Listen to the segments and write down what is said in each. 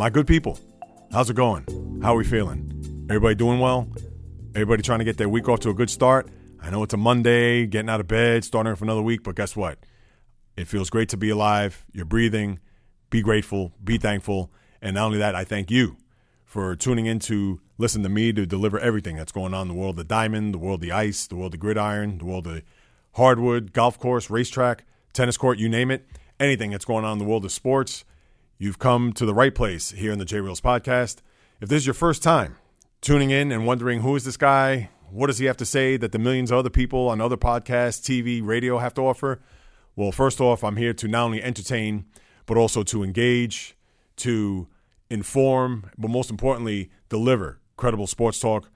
My good people, how's it going? How are we feeling? Everybody doing well? Everybody trying to get their week off to a good start? I know it's a Monday, getting out of bed, starting for another week, but guess what? It feels great to be alive. You're breathing. Be grateful, be thankful. And not only that, I thank you for tuning in to listen to me to deliver everything that's going on in the world of diamond, the world of the ice, the world of gridiron, the world of hardwood, golf course, racetrack, tennis court, you name it. Anything that's going on in the world of sports, you've come to the right place here in the JAYREELZ podcast. If this is your first time tuning in and wondering who is this guy, what does he have to say that the millions of other people on other podcasts, TV, radio have to offer? Well, first off, I'm here to not only entertain, but also to engage, to inform, but most importantly, deliver credible sports talk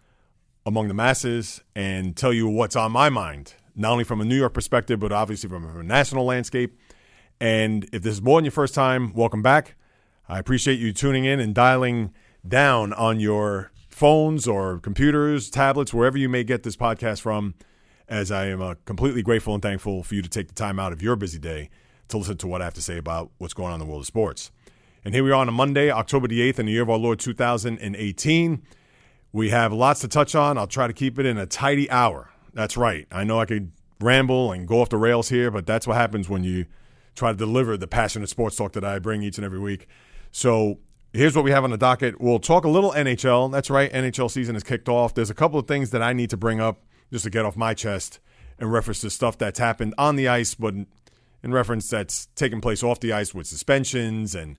among the masses and tell you what's on my mind, not only from a New York perspective, but obviously from a national landscape. And if this is more than your first time, welcome back. I appreciate you tuning in and dialing down on your phones or computers, tablets, wherever you may get this podcast from, as I am uh, completely grateful and thankful for you to take the time out of your busy day to listen to what I have to say about what's going on in the world of sports. And here we are on a Monday, October the 8th, in the year of our Lord 2018. We have lots to touch on. I'll try to keep it in a tidy hour. That's right. I know I could ramble and go off the rails here, but that's what happens when you try to deliver the passionate sports talk that I bring each and every week. So here's what we have on the docket. We'll talk a little NHL. That's right. NHL season is kicked off. There's a couple of things that I need to bring up just to get off my chest in reference to stuff that's happened on the ice, but in reference that's taken place off the ice with suspensions and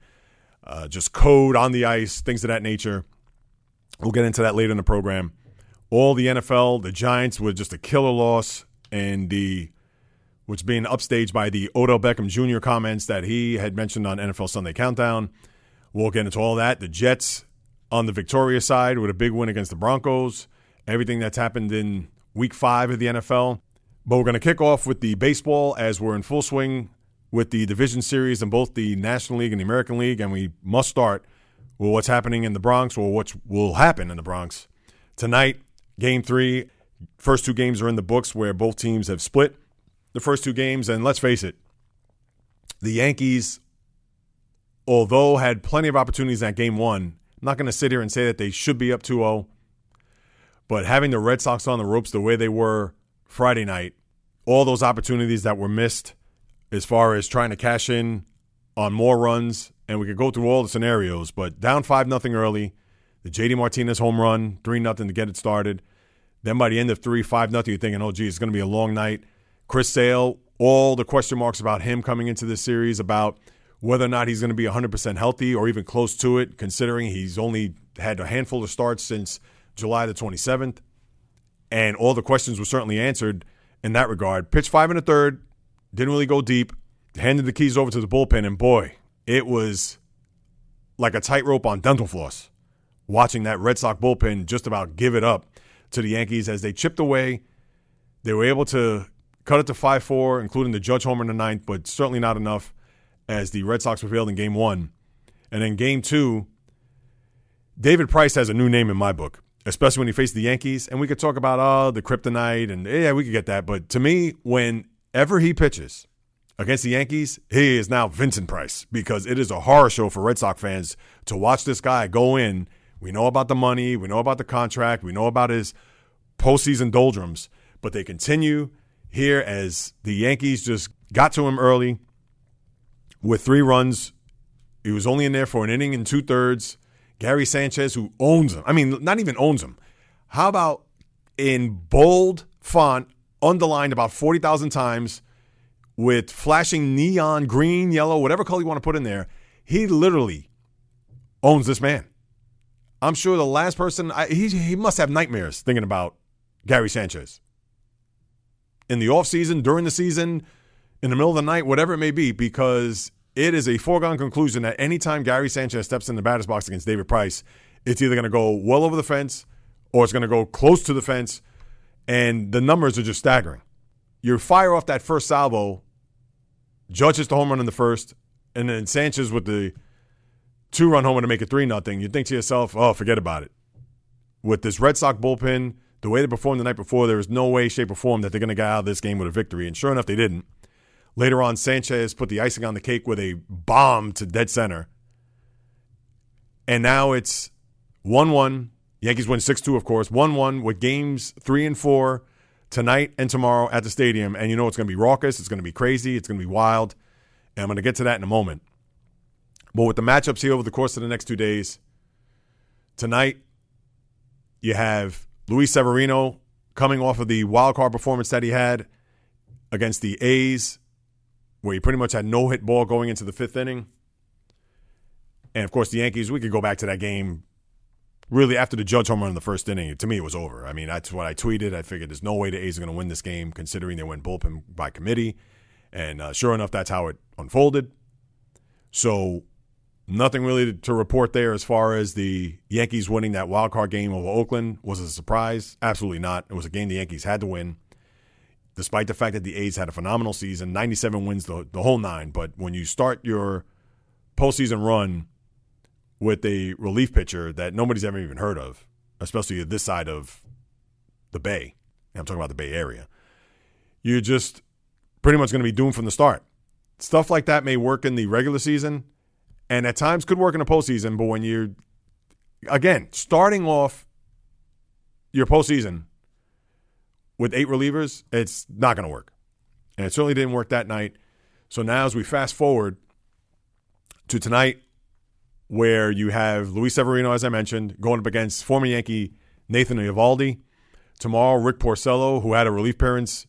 uh, just code on the ice, things of that nature. We'll get into that later in the program. All the NFL, the Giants were just a killer loss, and the which being upstaged by the Odell Beckham Jr. comments that he had mentioned on NFL Sunday Countdown. We'll get into all that. The Jets on the victorious side with a big win against the Broncos. Everything that's happened in week five of the NFL. But we're going to kick off with the baseball as we're in full swing with the division series in both the National League and the American League. And we must start with what's happening in the Bronx or what will happen in the Bronx. Tonight, game three. First two games are in the books where both teams have split the first two games. And let's face it, the Yankees although had plenty of opportunities at game one, I'm not going to sit here and say that they should be up 2 0. But having the Red Sox on the ropes the way they were Friday night, all those opportunities that were missed as far as trying to cash in on more runs, and we could go through all the scenarios, but down 5 nothing early, the JD Martinez home run, 3 nothing to get it started. Then by the end of 3, 5 nothing, you're thinking, oh, geez, it's going to be a long night. Chris Sale, all the question marks about him coming into this series, about – whether or not he's going to be 100% healthy or even close to it, considering he's only had a handful of starts since July the 27th. And all the questions were certainly answered in that regard. Pitched five and a third, didn't really go deep, handed the keys over to the bullpen, and boy, it was like a tightrope on dental floss watching that Red Sox bullpen just about give it up to the Yankees as they chipped away. They were able to cut it to 5 4, including the Judge homer in the ninth, but certainly not enough as the Red Sox prevailed in game one. And then game two, David Price has a new name in my book, especially when he faced the Yankees. And we could talk about, oh, the kryptonite, and yeah, we could get that. But to me, whenever he pitches against the Yankees, he is now Vincent Price because it is a horror show for Red Sox fans to watch this guy go in. We know about the money, we know about the contract, we know about his postseason doldrums, but they continue here as the Yankees just got to him early with three runs. He was only in there for an inning and two thirds. Gary Sanchez, who owns him. I mean, not even owns him. How about in bold font, underlined about 40,000 times with flashing neon green, yellow, whatever color you want to put in there? He literally owns this man. I'm sure the last person, I, he, he must have nightmares thinking about Gary Sanchez. In the offseason, during the season, in the middle of the night, whatever it may be, because it is a foregone conclusion that anytime Gary Sanchez steps in the batter's box against David Price, it's either going to go well over the fence or it's going to go close to the fence, and the numbers are just staggering. You fire off that first salvo, Judge hits the home run in the first, and then Sanchez with the two run homer to make it 3 nothing. You think to yourself, oh, forget about it. With this Red Sox bullpen, the way they performed the night before, there was no way, shape, or form that they're going to get out of this game with a victory. And sure enough, they didn't. Later on, Sanchez put the icing on the cake with a bomb to dead center. And now it's 1 1. Yankees win 6 2, of course. 1 1 with games three and four tonight and tomorrow at the stadium. And you know it's going to be raucous. It's going to be crazy. It's going to be wild. And I'm going to get to that in a moment. But with the matchups here over the course of the next two days, tonight you have Luis Severino coming off of the wild card performance that he had against the A's, where he pretty much had no hit ball going into the fifth inning. And of course, the Yankees, we could go back to that game really after the Judge home run in the first inning. To me, it was over. I mean, that's what I tweeted. I figured there's no way the A's are going to win this game, considering they went bullpen by committee. And uh, sure enough, that's how it unfolded. So nothing really to report there as far as the Yankees winning that wild card game over Oakland was a surprise. Absolutely not. It was a game the Yankees had to win, despite the fact that the A's had a phenomenal season, 97 wins the, the whole nine. But when you start your postseason run with a relief pitcher that nobody's ever even heard of, especially this side of the Bay, I'm talking about the Bay Area, you're just pretty much going to be doomed from the start. Stuff like that may work in the regular season and at times could work in the postseason, but when you're, again, starting off your postseason with eight relievers, it's not going to work. And it certainly didn't work that night. So now, as we fast forward to tonight, where you have Luis Severino, as I mentioned, going up against former Yankee Nathan Eovaldi. Tomorrow, Rick Porcello, who had a relief appearance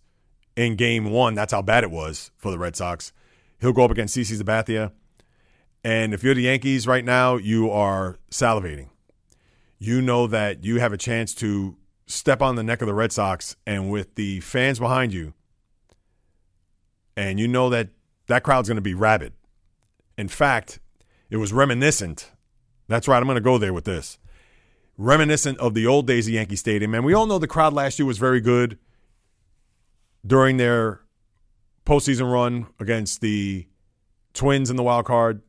in game one. That's how bad it was for the Red Sox. He'll go up against CC Sabathia. And if you're the Yankees right now, you are salivating. You know that you have a chance to step on the neck of the Red Sox and with the fans behind you, and you know that that crowd's going to be rabid. In fact, it was reminiscent. That's right, I'm going to go there with this. Reminiscent of the old days of Yankee Stadium. And we all know the crowd last year was very good during their postseason run against the Twins in the wild card,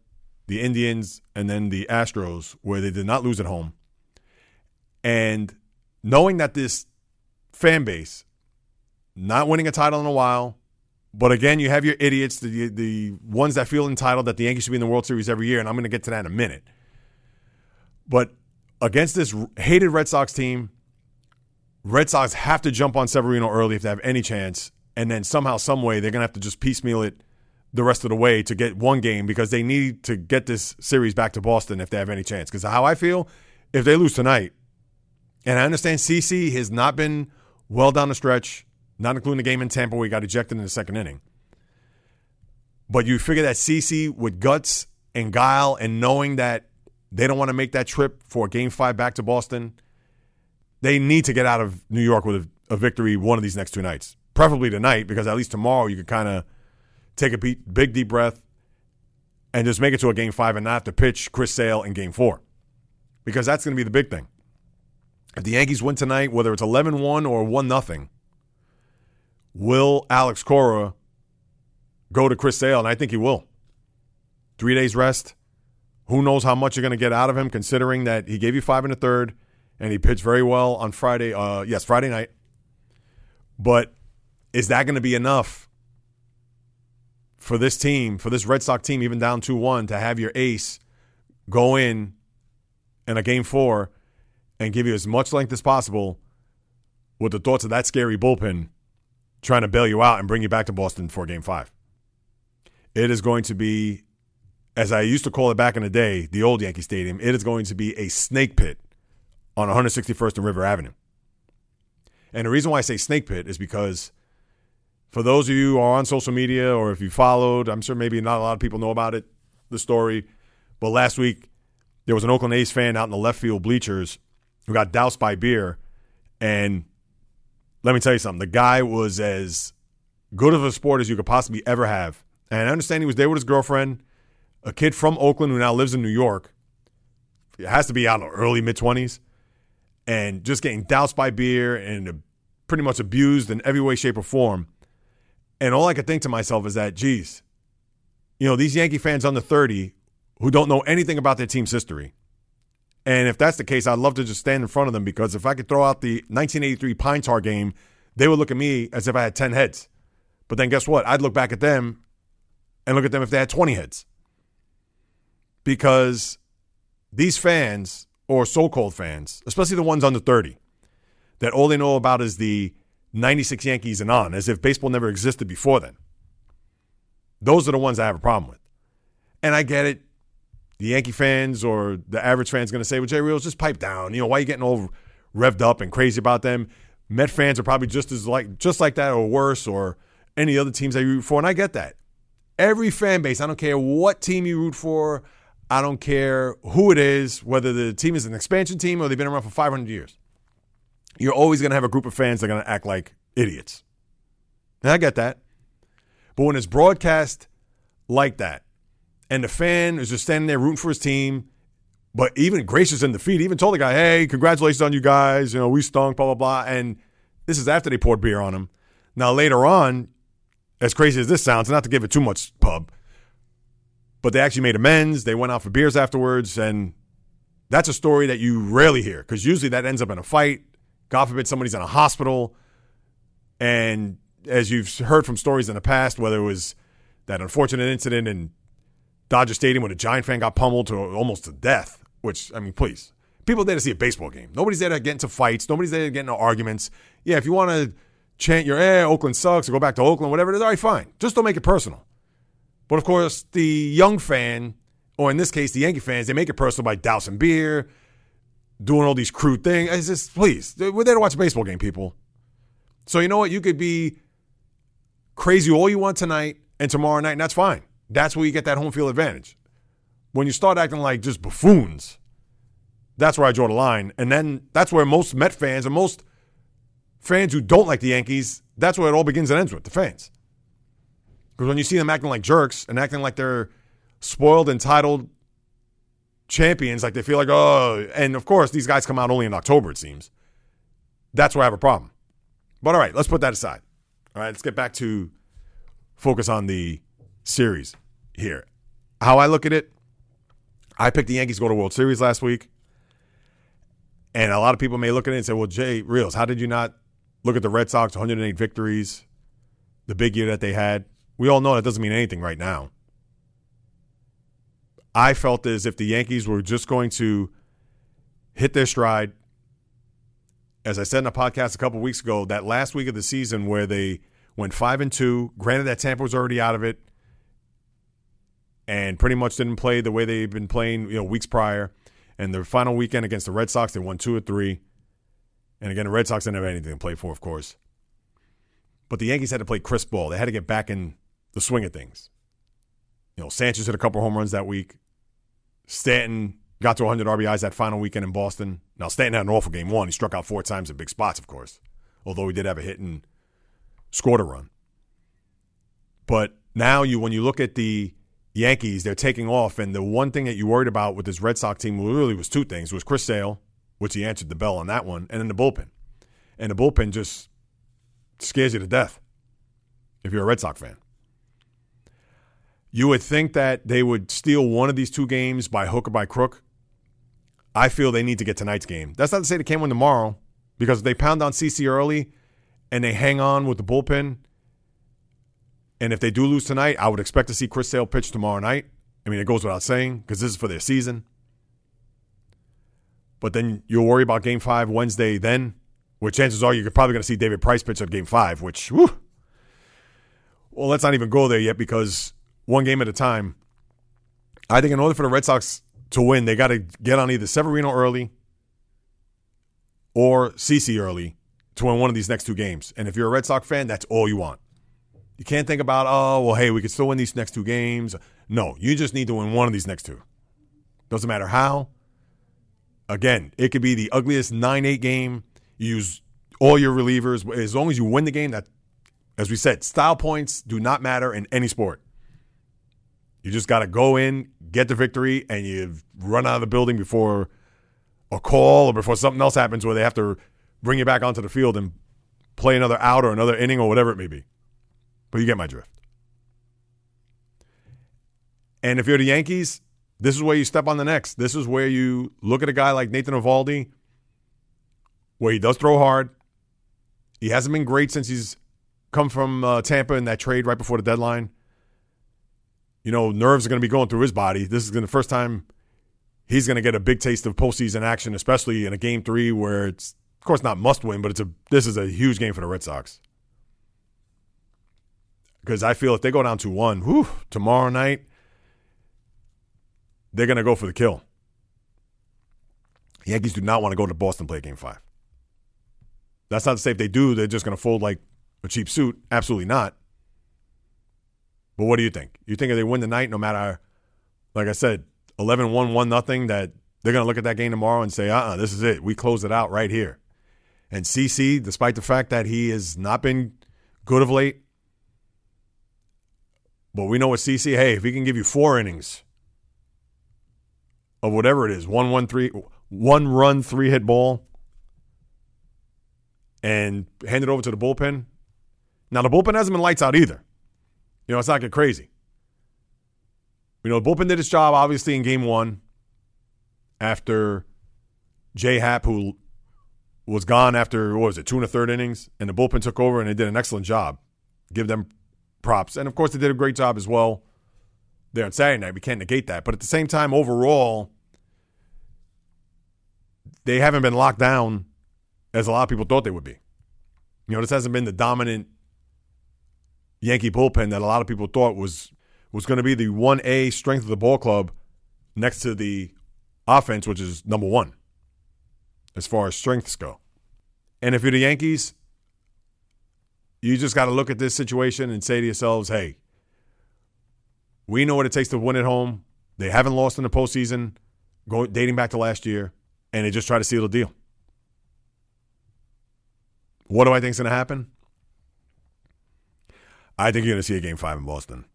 the Indians, and then the Astros, where they did not lose at home. And knowing that this fan base, not winning a title in a while, but again, you have your idiots, the the ones that feel entitled that the Yankees should be in the World Series every year, and I'm going to get to that in a minute. But against this hated Red Sox team, Red Sox have to jump on Severino early if they have any chance, and then somehow, some way, they're going to have to just piecemeal it the rest of the way to get one game because they need to get this series back to Boston if they have any chance. Because how I feel, if they lose tonight, and I understand CC has not been well down the stretch, not including the game in Tampa where he got ejected in the second inning. But you figure that CC with guts and guile and knowing that they don't want to make that trip for game five back to Boston, they need to get out of New York with a, a victory one of these next two nights. Preferably tonight, because at least tomorrow you could kind of take a big, deep breath and just make it to a game five and not have to pitch Chris Sale in game four. Because that's going to be the big thing. If the Yankees win tonight, whether it's 11 1 or 1 0, will Alex Cora go to Chris Sale? And I think he will. Three days rest. Who knows how much you're going to get out of him, considering that he gave you five in the third and he pitched very well on Friday. Uh, yes, Friday night. But is that going to be enough for this team, for this Red Sox team, even down 2 1, to have your ace go in in a game four and give you as much length as possible with the thoughts of that scary bullpen trying to bail you out and bring you back to Boston for game five. It is going to be, as I used to call it back in the day, the old Yankee Stadium, it is going to be a snake pit on 161st and River Avenue. And the reason why I say snake pit is because for those of you who are on social media or if you followed, I'm sure maybe not a lot of people know about it, the story. But last week, there was an Oakland A's fan out in the left field bleachers who got doused by beer. And let me tell you something the guy was as good of a sport as you could possibly ever have. And I understand he was there with his girlfriend, a kid from Oakland who now lives in New York. It has to be out in early mid 20s. And just getting doused by beer and pretty much abused in every way, shape, or form. And all I could think to myself is that, geez, you know, these Yankee fans under 30 who don't know anything about their team's history. And if that's the case, I'd love to just stand in front of them because if I could throw out the 1983 Pine Tar game, they would look at me as if I had 10 heads. But then guess what? I'd look back at them and look at them if they had 20 heads. Because these fans, or so called fans, especially the ones under 30, that all they know about is the 96 Yankees and on, as if baseball never existed before then. Those are the ones I have a problem with. And I get it. The Yankee fans or the average fans going to say, well, JAYREELZ, just pipe down. You know, why are you getting all revved up and crazy about them? Met fans are probably just as like just like that or worse or any other teams that you root for. And I get that. Every fan base, I don't care what team you root for, I don't care who it is, whether the team is an expansion team or they've been around for 500 years. You're always going to have a group of fans that are going to act like idiots. And I get that. But when it's broadcast like that, and the fan is just standing there rooting for his team, but even gracious in defeat, even told the guy, hey, congratulations on you guys. You know, we stunk, blah, blah, blah. And this is after they poured beer on him. Now, later on, as crazy as this sounds, not to give it too much pub, but they actually made amends. They went out for beers afterwards. And that's a story that you rarely hear because usually that ends up in a fight. God forbid somebody's in a hospital. And as you've heard from stories in the past, whether it was that unfortunate incident in Dodger Stadium when a Giant fan got pummeled to almost to death, which, I mean, please. People there to see a baseball game. Nobody's there to get into fights. Nobody's there to get into arguments. Yeah, if you want to chant your, eh, Oakland sucks, or go back to Oakland, whatever it is, all right, fine. Just don't make it personal. But of course, the young fan, or in this case, the Yankee fans, they make it personal by dousing beer, doing all these crude things. It's just, please, we're there to watch a baseball game, people. So you know what? You could be crazy all you want tonight and tomorrow night, and that's fine. That's where you get that home field advantage. When you start acting like just buffoons, that's where I draw the line. And then that's where most Met fans and most fans who don't like the Yankees, that's where it all begins and ends with the fans. Because when you see them acting like jerks and acting like they're spoiled, entitled champions, like they feel like, oh, and of course, these guys come out only in October, it seems. That's where I have a problem. But all right, let's put that aside. All right, let's get back to focus on the series here. How I look at it, I picked the Yankees to go to World Series last week. And a lot of people may look at it and say, well, JAYREELZ, how did you not look at the Red Sox 108 victories, the big year that they had? We all know that doesn't mean anything right now. I felt as if the Yankees were just going to hit their stride. As I said in a podcast a couple weeks ago, that last week of the season where they went five and two. Granted that Tampa was already out of it and pretty much didn't play the way they've been playing, you know, weeks prior. And the final weekend against the Red Sox, they won two or three. And again, the Red Sox didn't have anything to play for, of course. But the Yankees had to play crisp ball. They had to get back in the swing of things. You know, Sanchez hit a couple home runs that week. Stanton got to 100 RBIs that final weekend in Boston. Now, Stanton had an awful game one. He struck out four times in big spots, of course, although he did have a hit and scored a run. But now you, when you look at the Yankees, they're taking off, and the one thing that you worried about with this Red Sox team really was two things: was Chris Sale, which he answered the bell on that one, and then the bullpen. And the bullpen just scares you to death if you're a Red Sox fan. You would think that they would steal one of these two games by hook or by crook. I feel they need to get tonight's game. That's not to say they can't win tomorrow, because if they pound on CC early and they hang on with the bullpen, and if they do lose tonight, I would expect to see Chris Sale pitch tomorrow night. I mean, it goes without saying because this is for their season. But then you'll worry about game five Wednesday then, where chances are you're probably going to see David Price pitch at game five, which, whew, well, let's not even go there yet because one game at a time. I think in order for the Red Sox to win, they got to get on either Severino early or CC early to win one of these next two games. And if you're a Red Sox fan, that's all you want. You can't think about, oh, well, hey, we could still win these next two games. No, you just need to win one of these next two. Doesn't matter how. Again, it could be the ugliest 9 8 game. You use all your relievers. As long as you win the game, that, as we said, style points do not matter in any sport. You just got to go in, get the victory, and you run out of the building before a call or before something else happens where they have to bring you back onto the field and play another out or another inning or whatever it may be. But you get my drift. And if you're the Yankees, this is where you step on the next. This is where you look at a guy like Nathan Eovaldi, where he does throw hard. He hasn't been great since he's come from uh, Tampa in that trade right before the deadline. You know, nerves are going to be going through his body. This is going the first time he's going to get a big taste of postseason action, especially in a game three where it's, of course, not must win, but it's a this is a huge game for the Red Sox. Because I feel if they go down to one, whew, tomorrow night, they're going to go for the kill. Yankees do not want to go to Boston play game five. That's not to say if they do, they're just going to fold like a cheap suit. Absolutely not. But what do you think? You think if they win the night, no matter, like I said, 11 1 1 nothing, that they're going to look at that game tomorrow and say, uh uh-uh, uh this is it. We close it out right here. And CC, despite the fact that he has not been good of late, but we know with CC, hey, if he can give you four innings of whatever it is, one one three one run, three hit ball, and hand it over to the bullpen. Now, the bullpen hasn't been lights out either. You know, it's not get crazy. You know, the bullpen did its job, obviously, in game one after J Happ, who was gone after, what was it, two and a third innings, and the bullpen took over and they did an excellent job. Give them props. And of course, they did a great job as well there on Saturday night. We can't negate that. But at the same time, overall, they haven't been locked down as a lot of people thought they would be. You know, this hasn't been the dominant Yankee bullpen that a lot of people thought was was going to be the 1A strength of the ball club next to the offense, which is number one as far as strengths go. And if you're the Yankees, you just got to look at this situation and say to yourselves, hey, we know what it takes to win at home. They haven't lost in the postseason, going dating back to last year, and they just try to seal the deal. What do I think is going to happen? I think you're going to see a game five in Boston.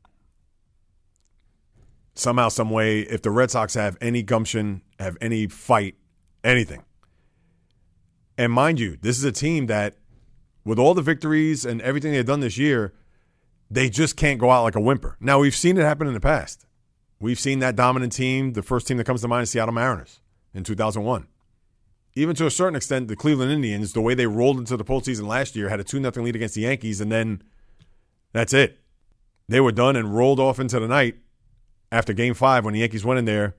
Somehow, some way, if the Red Sox have any gumption, have any fight, anything. And mind you, this is a team that, with all the victories and everything they've done this year, they just can't go out like a whimper. Now, we've seen it happen in the past. We've seen that dominant team. The first team that comes to mind is Seattle Mariners in 2001 even to a certain extent, the Cleveland Indians, the way they rolled into the postseason last year, had a 2 0 lead against the Yankees, and then that's it. They were done and rolled off into the night after game five when the Yankees went in there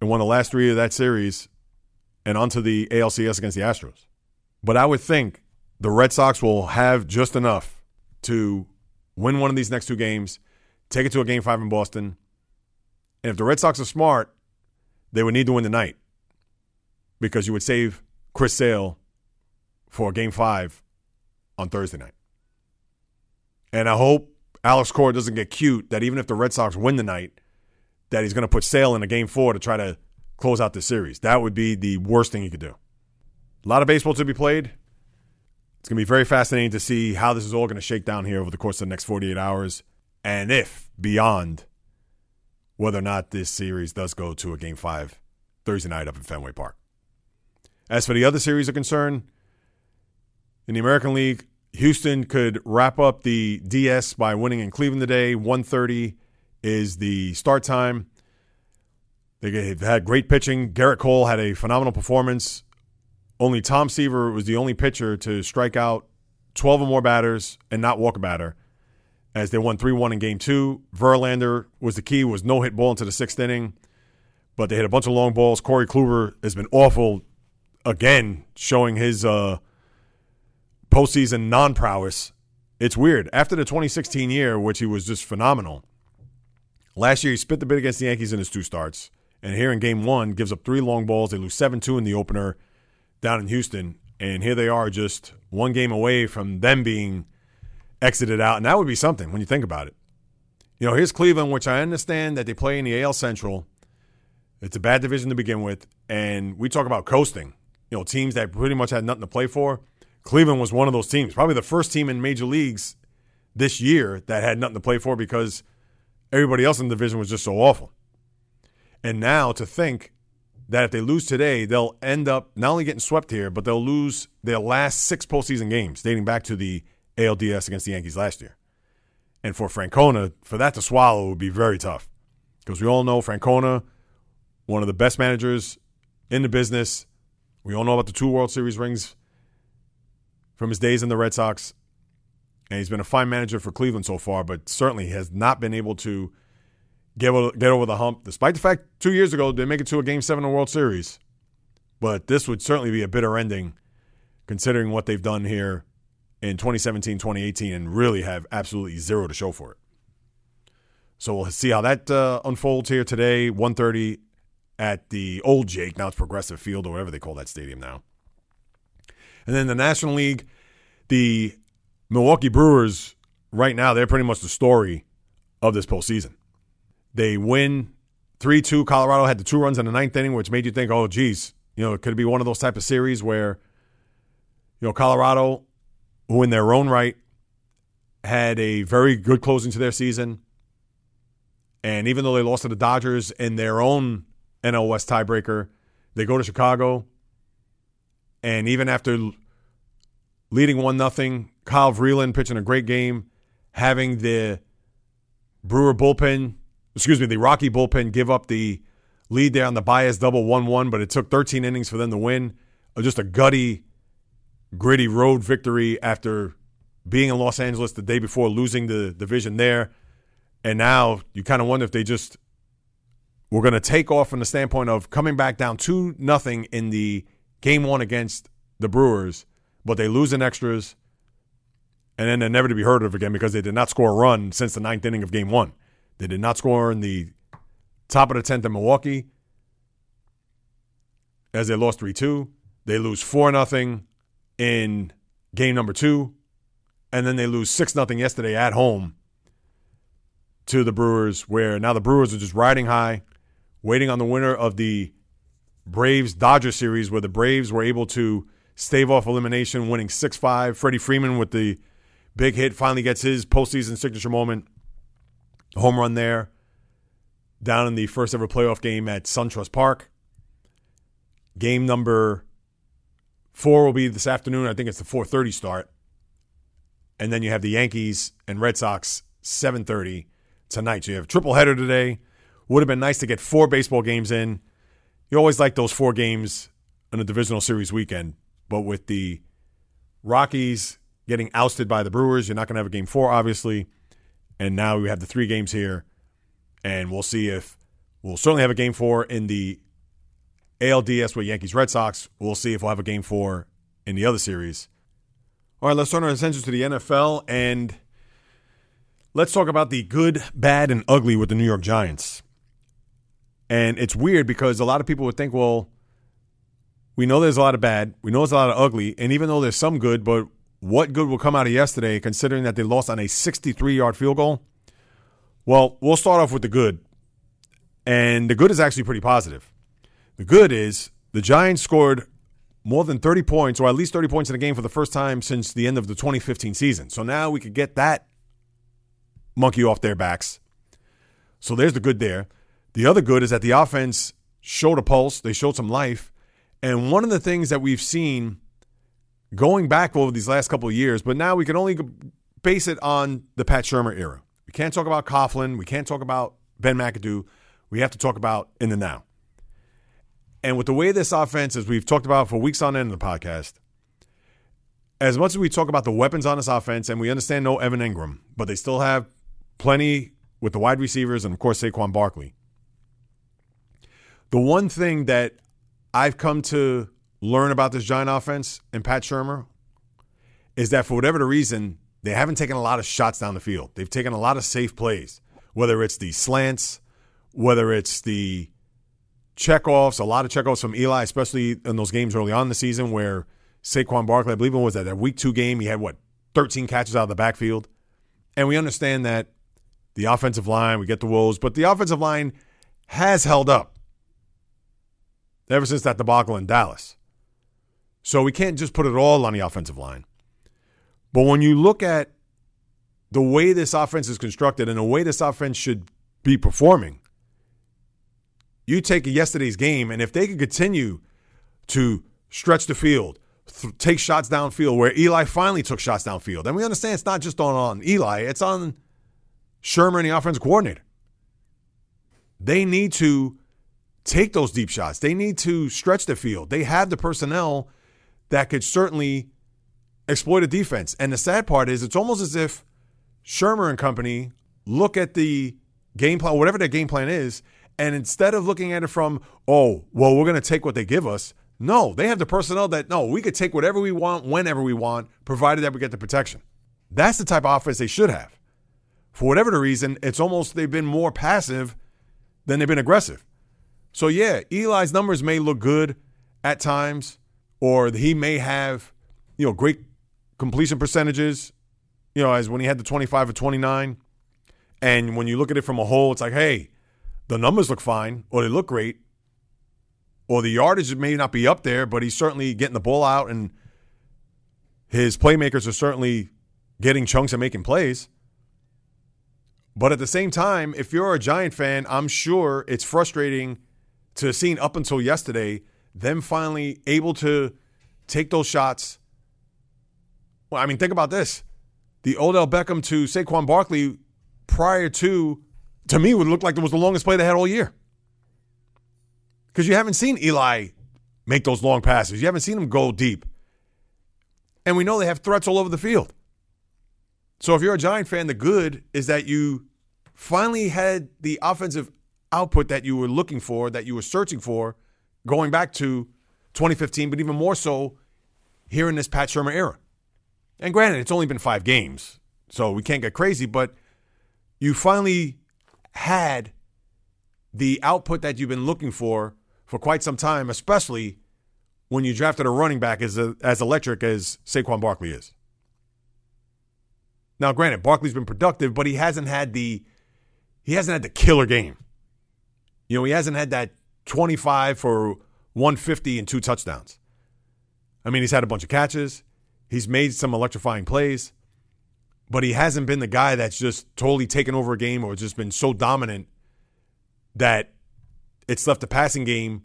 and won the last three of that series and onto the ALCS against the Astros. But I would think the Red Sox will have just enough to win one of these next two games, take it to a game five in Boston. And if the Red Sox are smart, they would need to win the night because you would save Chris Sale for game five on Thursday night. And I hope Alex Cora doesn't get cute that even if the Red Sox win the night, that he's going to put Sale in a game four to try to close out the series. That would be the worst thing he could do. A lot of baseball to be played. It's going to be very fascinating to see how this is all going to shake down here over the course of the next 48 hours and if beyond whether or not this series does go to a game five Thursday night up in Fenway Park. As for the other series are concerned, in the American League, Houston could wrap up the DS by winning in Cleveland today. 130 is the start time. They've had great pitching. Gerrit Cole had a phenomenal performance. Only Tom Seaver was the only pitcher to strike out 12 or more batters and not walk a batter as they won 3 1 in game two. Verlander was the key, was no hit ball into the sixth inning, but they hit a bunch of long balls. Corey Kluber has been awful again showing his uh, postseason non prowess. It's weird. After the 2016 year, which he was just phenomenal, last year he spit the bit against the Yankees in his two starts. And here in game one, gives up three long balls. They lose 7 2 in the opener down in Houston. And here they are just one game away from them being exited out. And that would be something when you think about it. You know, here's Cleveland, which I understand that they play in the AL Central. It's a bad division to begin with. And we talk about coasting you know, teams that pretty much had nothing to play for. Cleveland was one of those teams, probably the first team in major leagues this year that had nothing to play for because everybody else in the division was just so awful. And now to think that if they lose today, they'll end up not only getting swept here, but they'll lose their last six postseason games dating back to the ALDS against the Yankees last year. And for Francona, for that to swallow would be very tough because we all know Francona, one of the best managers in the business, we all know about the two World Series rings from his days in the Red Sox. And he's been a fine manager for Cleveland so far, but certainly has not been able to get over, get over the hump, despite the fact two years ago they make it to a Game 7 of the World Series. But this would certainly be a bitter ending considering what they've done here in 2017, 2018, and really have absolutely zero to show for it. So we'll see how that uh, unfolds here today, 1.30 at the old Jake. Now it's Progressive Field or whatever they call that stadium now. And then the National League, the Milwaukee Brewers, right now, they're pretty much the story of this postseason. They win 3 2. Colorado had the two runs in the ninth inning, which made you think, oh, geez, you know, it could be one of those type of series where, you know, Colorado, who in their own right had a very good closing to their season. And even though they lost to the Dodgers in their own NL West tiebreaker, they go to Chicago. And even after leading one nothing, Kyle Freeland pitching a great game, having the Brewer bullpen, excuse me, the Rocky bullpen give up the lead there on the Baez double 1 1, but it took 13 innings for them to win. Uh, just a gutty, gritty road victory after being in Los Angeles the day before losing the division there. And now you kind of wonder if they just were going to take off from the standpoint of coming back down 2 nothing in the game one against the Brewers, but they lose in extras. And then they're never to be heard of again because they did not score a run since the ninth inning of game one. They did not score in the top of the 10th in Milwaukee as they lost 3 2. They lose 4 0 in game number two. And then they lose 6 0 yesterday at home to the Brewers, where now the Brewers are just riding high, waiting on the winner of the Braves Dodger series, where the Braves were able to stave off elimination, winning 6 5. Freddie Freeman with the big hit finally gets his postseason signature moment. Home run there down in the first ever playoff game at SunTrust Park. Game number four will be this afternoon. I think it's the 4:30 start, and then you have the Yankees and Red Sox 7:30 tonight. So you have a triple header today. Would have been nice to get four baseball games in. You always like those four games in a divisional series weekend, but with the Rockies getting ousted by the Brewers, you're not going to have a game four, obviously. And now we have the three games here and we'll see if we'll certainly have a game four in the ALDS with Yankees Red Sox. We'll see if we'll have a game four in the other series. All right, let's turn our attention to the NFL and let's talk about the good, bad, and ugly with the New York Giants. And it's weird because a lot of people would think, well, we know there's a lot of bad, we know there's a lot of ugly, and even though there's some good, but what good will come out of yesterday considering that they lost on a 63 yard field goal? Well, we'll start off with the good. And the good is actually pretty positive. The good is the Giants scored more than 30 points, or at least 30 points in a game for the first time since the end of the 2015 season. So now we could get that monkey off their backs. So there's the good there. The other good is that the offense showed a pulse, they showed some life. And one of the things that we've seen going back over these last couple of years, but now we can only base it on the Pat Shurmur era. We can't talk about Coughlin. We can't talk about Ben McAdoo. We have to talk about in the now. And with the way this offense, is, we've talked about for weeks on end in the podcast, as much as we talk about the weapons on this offense, and we understand no Evan Engram, but they still have plenty with the wide receivers and, of course, Saquon Barkley. The one thing that I've come to learn about this Giant offense and Pat Shurmur is that for whatever the reason, they haven't taken a lot of shots down the field. They've taken a lot of safe plays, whether it's the slants, whether it's the checkoffs, a lot of checkoffs from Eli, especially in those games early on in the season where Saquon Barkley, I believe it was that, that week two game, he had what, 13 catches out of the backfield. And we understand that the offensive line, we get the woes, but the offensive line has held up ever since that debacle in Dallas. So we can't just put it all on the offensive line. But when you look at the way this offense is constructed and the way this offense should be performing, you take yesterday's game, and if they can continue to stretch the field, th- take shots downfield, where Eli finally took shots downfield, and we understand it's not just on, on Eli, it's on Shurmur and the offensive coordinator. They need to take those deep shots. They need to stretch the field. They have the personnel that could certainly exploit a defense. And the sad part is, it's almost as if Shurmur and company look at the game plan, whatever their game plan is, and instead of looking at it from, oh, well, we're going to take what they give us, no, they have the personnel that, no, we could take whatever we want, whenever we want, provided that we get the protection. That's the type of offense they should have. For whatever the reason, it's almost they've been more passive than they've been aggressive. So, yeah, Eli's numbers may look good at times, or he may have, you know, great completion percentages, you know, as when he had the 25 or 29. And when you look at it from a whole, it's like, hey, the numbers look fine, or they look great, or the yardage may not be up there, but he's certainly getting the ball out, and his playmakers are certainly getting chunks and making plays. But at the same time, if you're a Giant fan, I'm sure it's frustrating to seeing up until yesterday them finally able to take those shots. Well, I mean, think about this. The Odell Beckham to Saquon Barkley prior to, to me, would look like it was the longest play they had all year. Because you haven't seen Eli make those long passes. You haven't seen him go deep. And we know they have threats all over the field. So if you're a Giant fan, the good is that you finally had the offensive output that you were looking for, that you were searching for, going back to 2015, but even more so here in this Pat Shurmur era. And granted, it's only been five games, so we can't get crazy, but you finally had the output that you've been looking for for quite some time, especially when you drafted a running back as, a, as electric as Saquon Barkley is. Now, granted, Barkley's been productive, but he hasn't had the he hasn't had the killer game. You know, he hasn't had that 25 for 150 and two touchdowns. I mean, he's had a bunch of catches. He's made some electrifying plays, but he hasn't been the guy that's just totally taken over a game or just been so dominant that it's left the passing game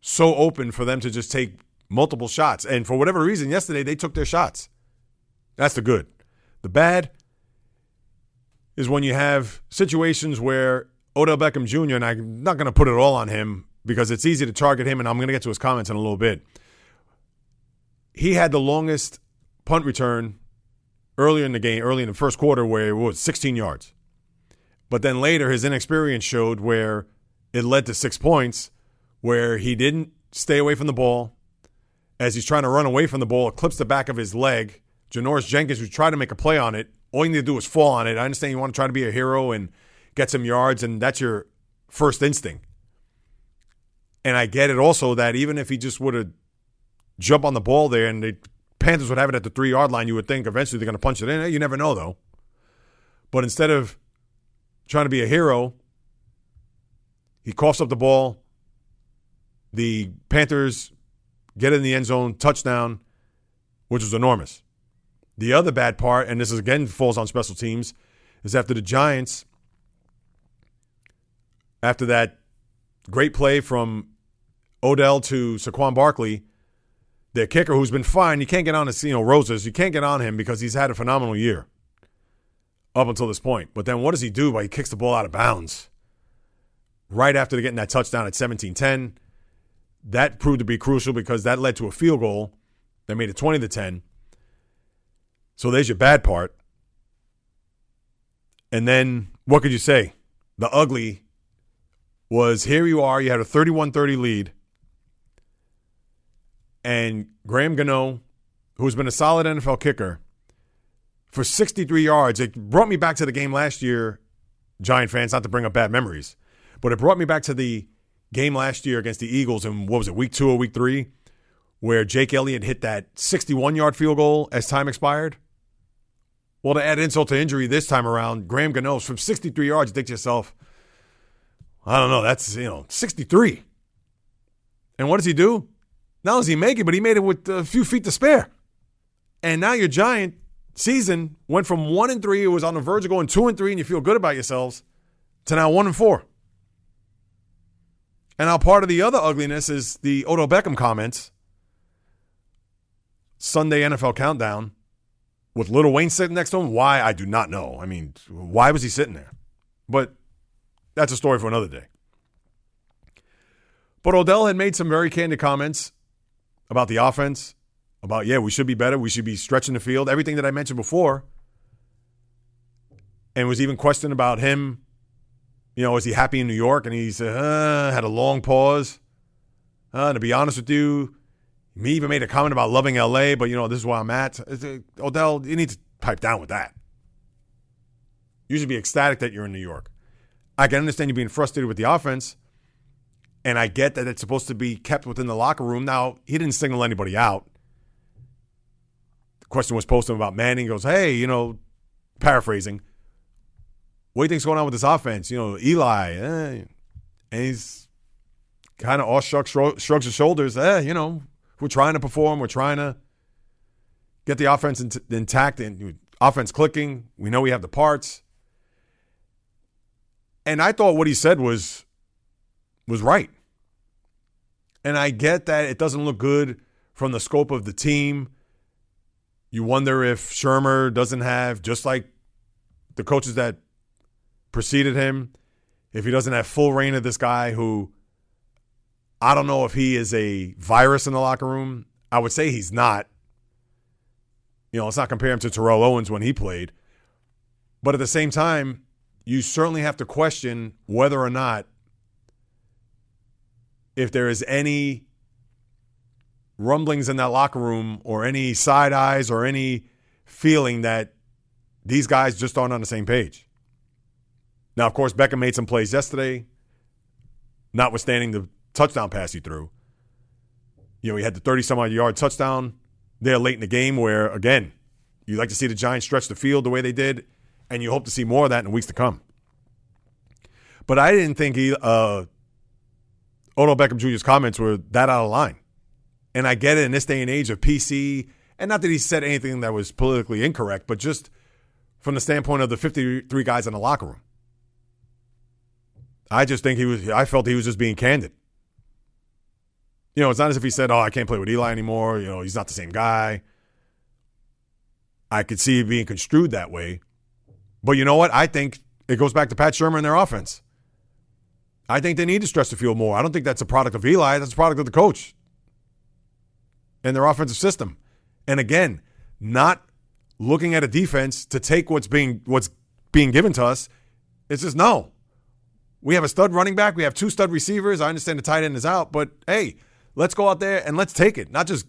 so open for them to just take multiple shots. And for whatever reason, yesterday they took their shots. That's the good. The bad is when you have situations where Odell Beckham Jr., and I'm not going to put it all on him because it's easy to target him, and I'm going to get to his comments in a little bit. He had the longest punt return earlier in the game, early in the first quarter, where it was 16 yards. But then later, his inexperience showed where it led to six points, where he didn't stay away from the ball. As he's trying to run away from the ball, it clips the back of his leg Janoris Jenkins, who tried to make a play on it, all you need to do is fall on it. I understand you want to try to be a hero and get some yards, and that's your first instinct. And I get it also that even if he just would have jumped on the ball there and the Panthers would have it at the three yard line, you would think eventually they're going to punch it in. You never know, though. But instead of trying to be a hero, he coughs up the ball. The Panthers get in the end zone, touchdown, which was enormous. The other bad part, and this is again falls on special teams, is after the Giants, after that great play from Odell to Saquon Barkley, their kicker, who's been fine, you can't get on his, you know, Rosas, you can't get on him because he's had a phenomenal year up until this point. But then what does he do? Well, he kicks the ball out of bounds right after getting that touchdown at 17 10. That proved to be crucial because that led to a field goal that made it 20 to 10. So there's your bad part. And then what could you say? The ugly was here you are, you had a 31 30 lead. And Graham Gano, who's been a solid NFL kicker, for 63 yards, it brought me back to the game last year, Giant fans, not to bring up bad memories, but it brought me back to the game last year against the Eagles in what was it, week two or week three, where Jake Elliott hit that 61 yard field goal as time expired. Well, to add insult to injury this time around, Graham Gano's from 63 yards, think to yourself, I don't know, that's, you know, 63. And what does he do? Not only does he make it, but he made it with a few feet to spare. And now your Giant season went from one and three, it was on the verge of going two and three, and you feel good about yourselves, to now one and four. And now part of the other ugliness is the Odell Beckham comments. Sunday NFL countdown with Lil Wayne sitting next to him. Why? I do not know. I mean, why was he sitting there? But that's a story for another day. But Odell had made some very candid comments about the offense, about, yeah, we should be better. We should be stretching the field, everything that I mentioned before. And was even questioned about him You know, is he happy in New York? And he's uh, had a long pause. Uh, to be honest with you, me even made a comment about loving LA, but you know, this is where I'm at. Odell, you need to pipe down with that. You should be ecstatic that you're in New York. I can understand you being frustrated with the offense, and I get that it's supposed to be kept within the locker room. Now, he didn't single anybody out. The question was posed to him about Manning. He goes, hey, you know, paraphrasing, what do you think's going on with this offense? You know, Eli, eh. and he's kind of all shrugs, shrugs his shoulders. Eh, you know, we're trying to perform. We're trying to get the offense intact and offense clicking. We know we have the parts. And I thought what he said was was right. And I get that it doesn't look good from the scope of the team. You wonder if Shurmur doesn't have, just like the coaches that preceded him, if he doesn't have full rein of this guy who I don't know if he is a virus in the locker room. I would say he's not. You know, let's not compare him to Terrell Owens when he played. But at the same time, you certainly have to question whether or not if there is any rumblings in that locker room or any side eyes or any feeling that these guys just aren't on the same page. Now, of course, Beckham made some plays yesterday, notwithstanding the touchdown pass he threw. You know, he had the 30 some odd yard touchdown there late in the game where, again, you like to see the Giants stretch the field the way they did, and you hope to see more of that in weeks to come. But I didn't think he, uh, Odell Beckham Jr.'s comments were that out of line. And I get it in this day and age of PC, and not that he said anything that was politically incorrect, but just from the standpoint of the 53 guys in the locker room. I just think he was, I felt he was just being candid. You know, it's not as if he said, "Oh, I can't play with Eli anymore." You know, he's not the same guy. I could see it being construed that way, but you know what? I think it goes back to Pat Shurmur and their offense. I think they need to stress the field more. I don't think that's a product of Eli. That's a product of the coach and their offensive system. And again, not looking at a defense to take what's being what's being given to us. It's just no. We have a stud running back. We have two stud receivers. I understand the tight end is out, but hey, Let's go out there and let's take it, not just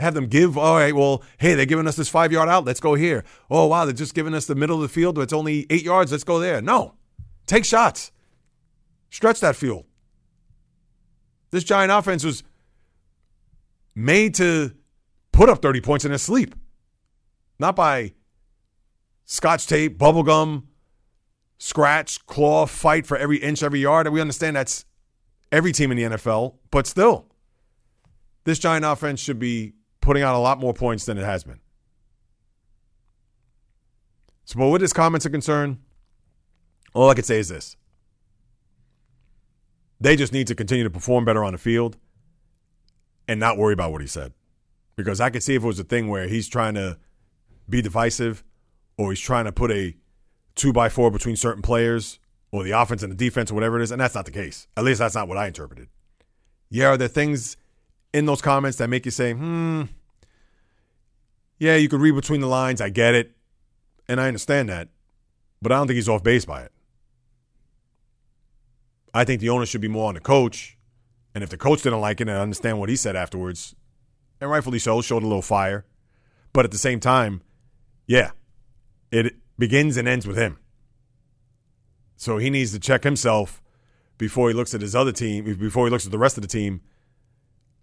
have them give, all right, well, hey, they're giving us this five yard out. Let's go here. Oh, wow, they're just giving us the middle of the field. It's only eight yards. Let's go there. No, take shots, stretch that field. This Giant offense was made to put up 30 points in their sleep, not by scotch tape, bubble gum, scratch, claw, fight for every inch, every yard. And we understand that's every team in the NFL, but still this Giant offense should be putting out a lot more points than it has been. So, but with his comments are concerned, all I could say is this. They just need to continue to perform better on the field and not worry about what he said. Because I could see if it was a thing where he's trying to be divisive or he's trying to put a two by four between certain players or the offense and the defense or whatever it is, and that's not the case. At least that's not what I interpreted. Yeah, are there things in those comments that make you say, hmm, yeah, you could read between the lines. I get it. And I understand that. But I don't think he's off base by it. I think the owner should be more on the coach. And if the coach didn't like it and understand what he said afterwards, and rightfully so, showed a little fire. But at the same time, yeah, it begins and ends with him. So he needs to check himself before he looks at his other team, before he looks at the rest of the team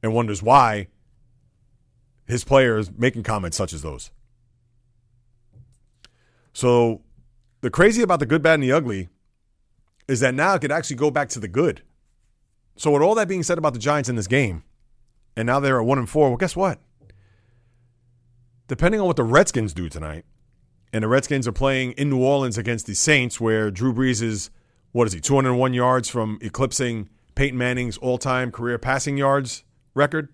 and wonders why his players making comments such as those. So the crazy about the good, bad, and the ugly is that now it could actually go back to the good. So with all that being said about the Giants in this game, and now they're at one and four, well, guess what? Depending on what the Redskins do tonight, and the Redskins are playing in New Orleans against the Saints, where Drew Brees is, what is he, 201 yards from eclipsing Peyton Manning's all time career passing yards record.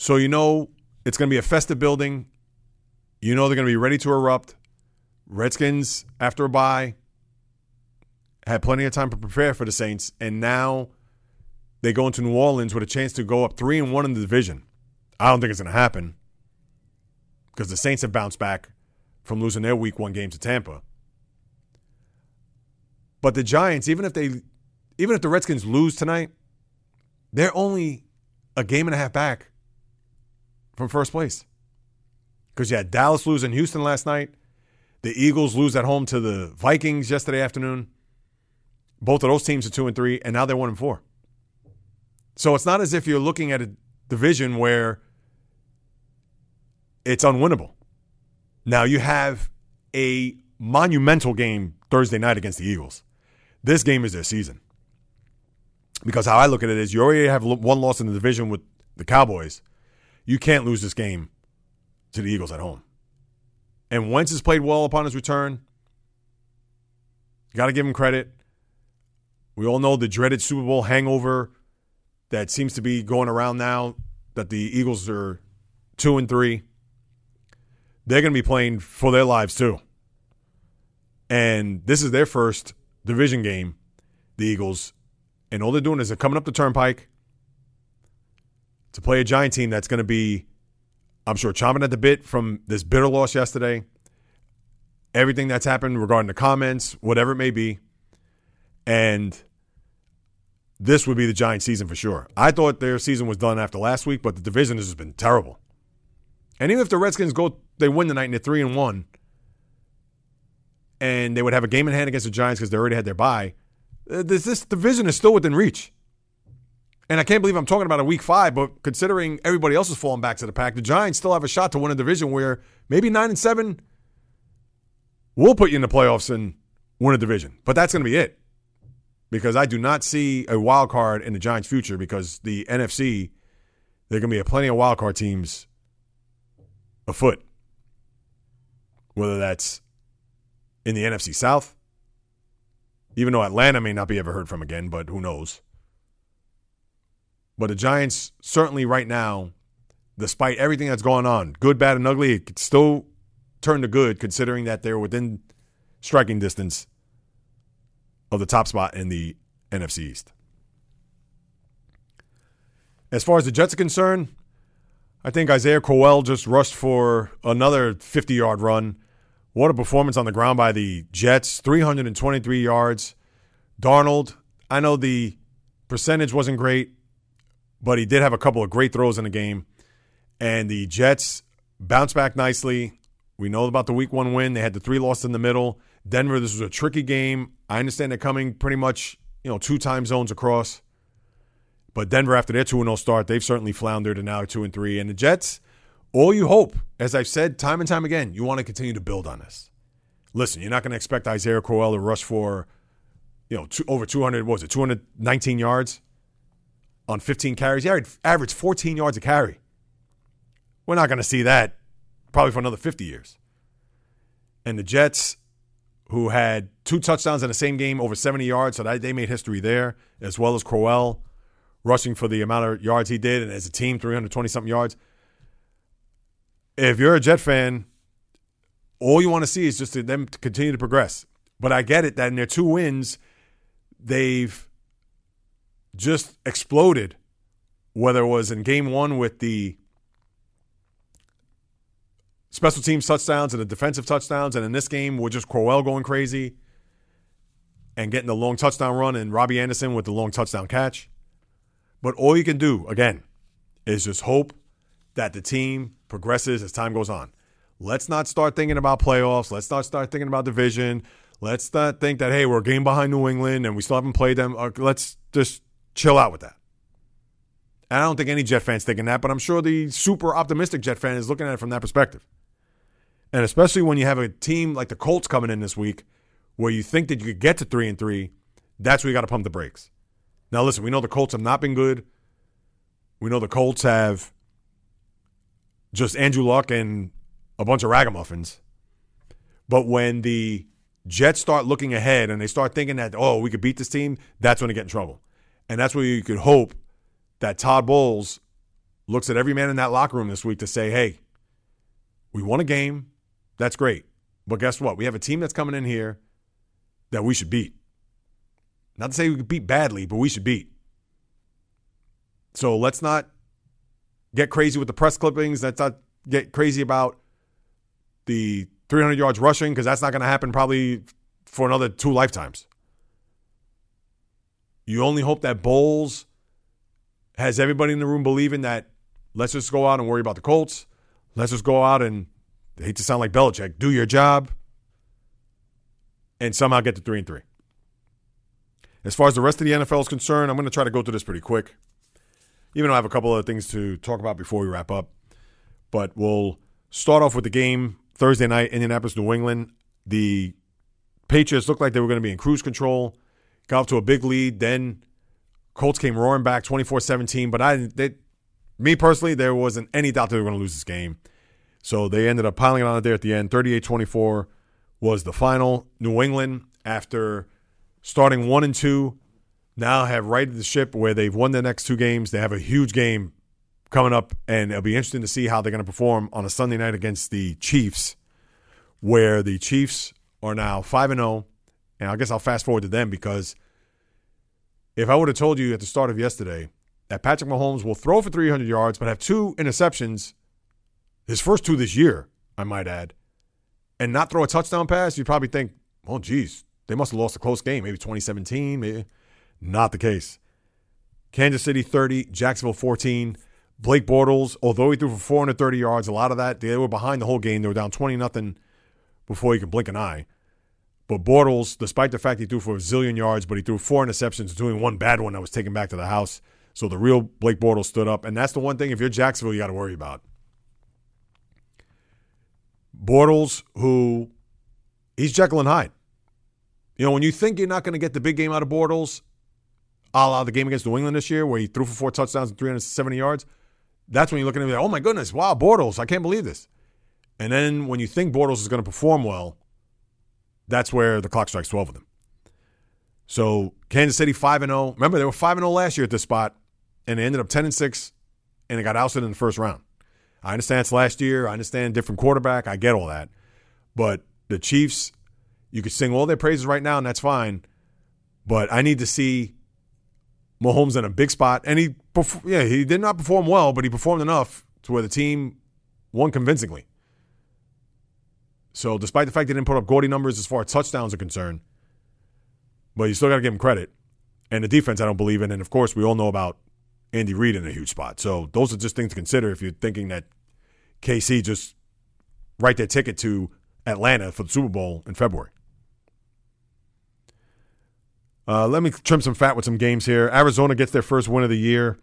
So you know it's going to be a festive building. You know they're going to be ready to erupt. Redskins, after a bye, had plenty of time to prepare for the Saints, and now they go into New Orleans with a chance to go up three and one in the division. I don't think it's going to happen because the Saints have bounced back from losing their Week One game to Tampa. But the Giants, even if they even if the Redskins lose tonight, they're only a game and a half back from first place. Because you had Dallas lose in Houston last night. The Eagles lose at home to the Vikings yesterday afternoon. Both of those teams are two and three, and now they're one and four. So it's not as if you're looking at a division where it's unwinnable. Now you have a monumental game Thursday night against the Eagles. This game is their season. Because how I look at it is you already have one loss in the division with the Cowboys. You can't lose this game to the Eagles at home. And Wentz has played well upon his return. Got to give him credit. We all know the dreaded Super Bowl hangover that seems to be going around now that the Eagles are two and three. They're going to be playing for their lives too. And this is their first division game, the Eagles. And all they're doing is they're coming up the turnpike to play a giant team that's going to be, I'm sure, chomping at the bit from this bitter loss yesterday. Everything that's happened regarding the comments, whatever it may be. And this would be the Giant season for sure. I thought their season was done after last week, but the division has just been terrible. And even if the Redskins go, they win the night and they're three and one, and they would have a game in hand against the Giants because they already had their bye. Uh, this, this division is still within reach. And I can't believe I'm talking about a week five, but considering everybody else is falling back to the pack, the Giants still have a shot to win a division where maybe nine and seven will put you in the playoffs and win a division. But that's going to be it because I do not see a wild card in the Giants' future because the NFC, there are going to be plenty of wild card teams afoot. Whether that's in the NFC South, even though Atlanta may not be ever heard from again, but who knows. But the Giants, certainly right now, despite everything that's going on, good, bad, and ugly, it could still turn to good considering that they're within striking distance of the top spot in the NFC East. As far as the Jets are concerned, I think Isaiah Crowell just rushed for another 50 yard run. What a performance on the ground by the Jets 323 yards. Darnold, I know the percentage wasn't great, but he did have a couple of great throws in the game. And the Jets bounced back nicely. We know about the week one win. They had the three losses in the middle. Denver, this was a tricky game. I understand they're coming pretty much, you know, two time zones across. But Denver, after their 2 0 start, they've certainly floundered and now 2 and 3. And the Jets, all you hope, as I've said time and time again, you want to continue to build on this. Listen, you're not going to expect Isaiah Crowell to rush for, you know, two, over 200, what was it, 219 yards on 15 carries. He averaged 14 yards a carry. We're not going to see that probably for another 50 years. And the Jets, who had two touchdowns in the same game, over 70 yards, so that, they made history there, as well as Crowell rushing for the amount of yards he did, and as a team, 320 something yards. If you're a Jet fan, all you want to see is just them continue to progress. But I get it that in their two wins, they've just exploded. Whether it was in game one with the special teams touchdowns and the defensive touchdowns, and in this game with just Crowell going crazy and getting the long touchdown run, and Robbie Anderson with the long touchdown catch. But all you can do, again, is just hope that the team progresses as time goes on. Let's not start thinking about playoffs. Let's not start thinking about division. Let's not think that, hey, we're a game behind New England and we still haven't played them. Uh, let's just chill out with that. And I don't think any Jet fans thinking that, but I'm sure the super optimistic Jet fan is looking at it from that perspective. And especially when you have a team like the Colts coming in this week, where you think that you could get to three and three, that's where you got to pump the brakes. Now, listen, we know the Colts have not been good. We know the Colts have just Andrew Luck and a bunch of ragamuffins. But when the Jets start looking ahead and they start thinking that, oh, we could beat this team, that's when they get in trouble. And that's where you could hope that Todd Bowles looks at every man in that locker room this week to say, hey, we won a game. That's great. But guess what? We have a team that's coming in here that we should beat. Not to say we could beat badly, but we should beat. So let's not get crazy with the press clippings. Let's not get crazy about the 300 yards rushing because that's not going to happen probably for another two lifetimes. You only hope that Bowles has everybody in the room believing that let's just go out and worry about the Colts. Let's just go out and I hate to sound like Belichick, do your job and somehow get to three and three. As far as the rest of the NFL is concerned, I'm going to try to go through this pretty quick. Even though I have a couple other things to talk about before we wrap up. But we'll start off with the game Thursday night, Indianapolis, New England. The Patriots looked like they were going to be in cruise control, got off to a big lead. Then Colts came roaring back 24 17. But I, they, me personally, there wasn't any doubt they were going to lose this game. So they ended up piling it on there at the end. 38 24 was the final. New England, after starting one and two, now have righted the ship where they've won their next two games. They have a huge game coming up, and it'll be interesting to see how they're going to perform on a Sunday night against the Chiefs, where the Chiefs are now 5 and 0. And I guess I'll fast forward to them because if I would have told you at the start of yesterday that Patrick Mahomes will throw for 300 yards but have two interceptions, his first two this year, I might add, and not throw a touchdown pass, you'd probably think, oh, geez, they must have lost a close game, maybe 2017. Maybe. Not the case. Kansas City 30, Jacksonville 14. Blake Bortles, although he threw for 430 yards, a lot of that, they were behind the whole game. They were down 20 nothing before you could blink an eye. But Bortles, despite the fact he threw for a zillion yards, but he threw four interceptions, doing one bad one that was taken back to the house. So the real Blake Bortles stood up. And that's the one thing, if you're Jacksonville, you got to worry about. Bortles, who he's Jekyll and Hyde. You know, when you think you're not going to get the big game out of Bortles, a la the game against New England this year, where he threw for four touchdowns and 370 yards, that's when you're looking at me like, oh my goodness, wow, Bortles, I can't believe this. And then when you think Bortles is going to perform well, that's where the clock strikes 12 of them. So Kansas City 5 and 0. Remember, they were 5 and 0 last year at this spot, and they ended up 10 and 6, and they got ousted in the first round. I understand it's last year. I understand different quarterback. I get all that. But the Chiefs, you could sing all their praises right now, and that's fine. But I need to see Mahomes in a big spot. And he, yeah, he did not perform well, but he performed enough to where the team won convincingly. So, despite the fact they didn't put up gaudy numbers as far as touchdowns are concerned, but you still got to give him credit. And the defense, I don't believe in. And of course, we all know about Andy Reid in a huge spot. So those are just things to consider if you're thinking that KC just write their ticket to Atlanta for the Super Bowl in February. Uh, let me trim some fat with some games here. Arizona gets their first win of the year.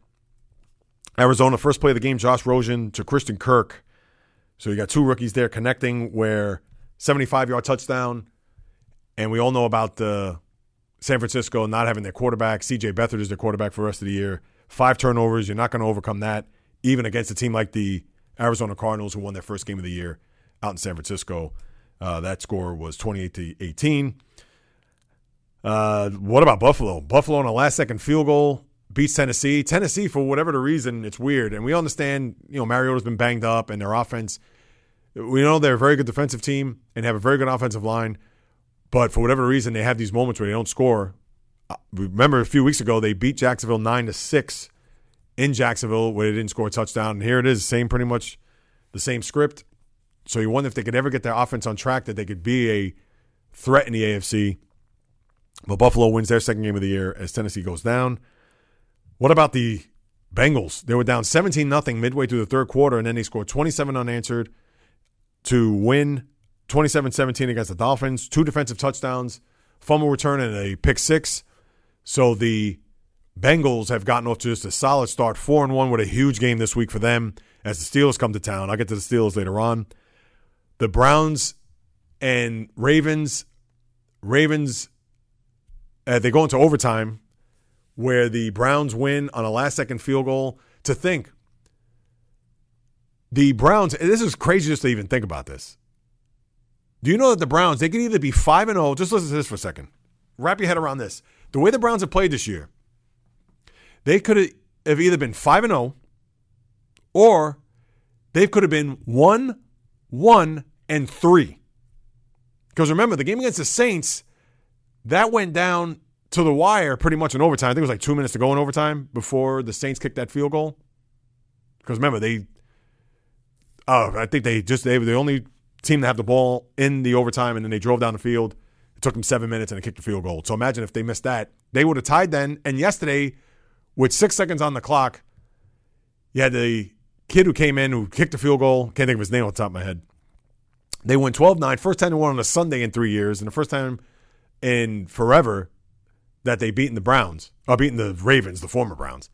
Arizona, first play of the game, Josh Rosen to Christian Kirk. So you got two rookies there connecting where 75 yard touchdown. And we all know about the San Francisco not having their quarterback. CJ Beathard is their quarterback for the rest of the year. Five turnovers. You're not going to overcome that, even against a team like the Arizona Cardinals, who won their first game of the year out in San Francisco. Uh, that score was 28 to 18. Uh, what about Buffalo? Buffalo on a last second field goal beats Tennessee. Tennessee, for whatever the reason, it's weird. And we understand, you know, Mariota's been banged up and their offense. We know they're a very good defensive team and have a very good offensive line. But for whatever reason, they have these moments where they don't score. Uh, remember a few weeks ago they beat Jacksonville nine to six in Jacksonville where they didn't score a touchdown. And here it is, same pretty much the same script. So you wonder if they could ever get their offense on track that they could be a threat in the AFC. But Buffalo wins their second game of the year as Tennessee goes down. What about the Bengals? They were down 17 nothing midway through the third quarter, and then they scored 27 unanswered to win 27 17 against the Dolphins. Two defensive touchdowns, fumble return, and a pick six. So the Bengals have gotten off to just a solid start, four and one with a huge game this week for them as the Steelers come to town. I'll get to the Steelers later on. The Browns and Ravens, Ravens, uh, they go into overtime where the Browns win on a last second field goal. To think, the Browns, this is crazy just to even think about this. Do you know that the Browns, they can either be 5 and 0, just listen to this for a second. Wrap your head around this. The way the Browns have played this year, they could have either been 5 and 0 or they could have been 1 1 and 3. Because remember, the game against the Saints, that went down to the wire pretty much in overtime. I think it was like two minutes to go in overtime before the Saints kicked that field goal. Because remember, they, oh, I think they just, they were the only team to have the ball in the overtime and then they drove down the field It took them seven minutes and they kicked the field goal. So imagine if they missed that. They would have tied then. And yesterday, with six seconds on the clock, you had the kid who came in who kicked the field goal. Can't think of his name the top of my head. They won 12 9. First time they won on a Sunday in three years, and the first time in forever that they beaten the Browns, or beaten the Ravens, the former Browns.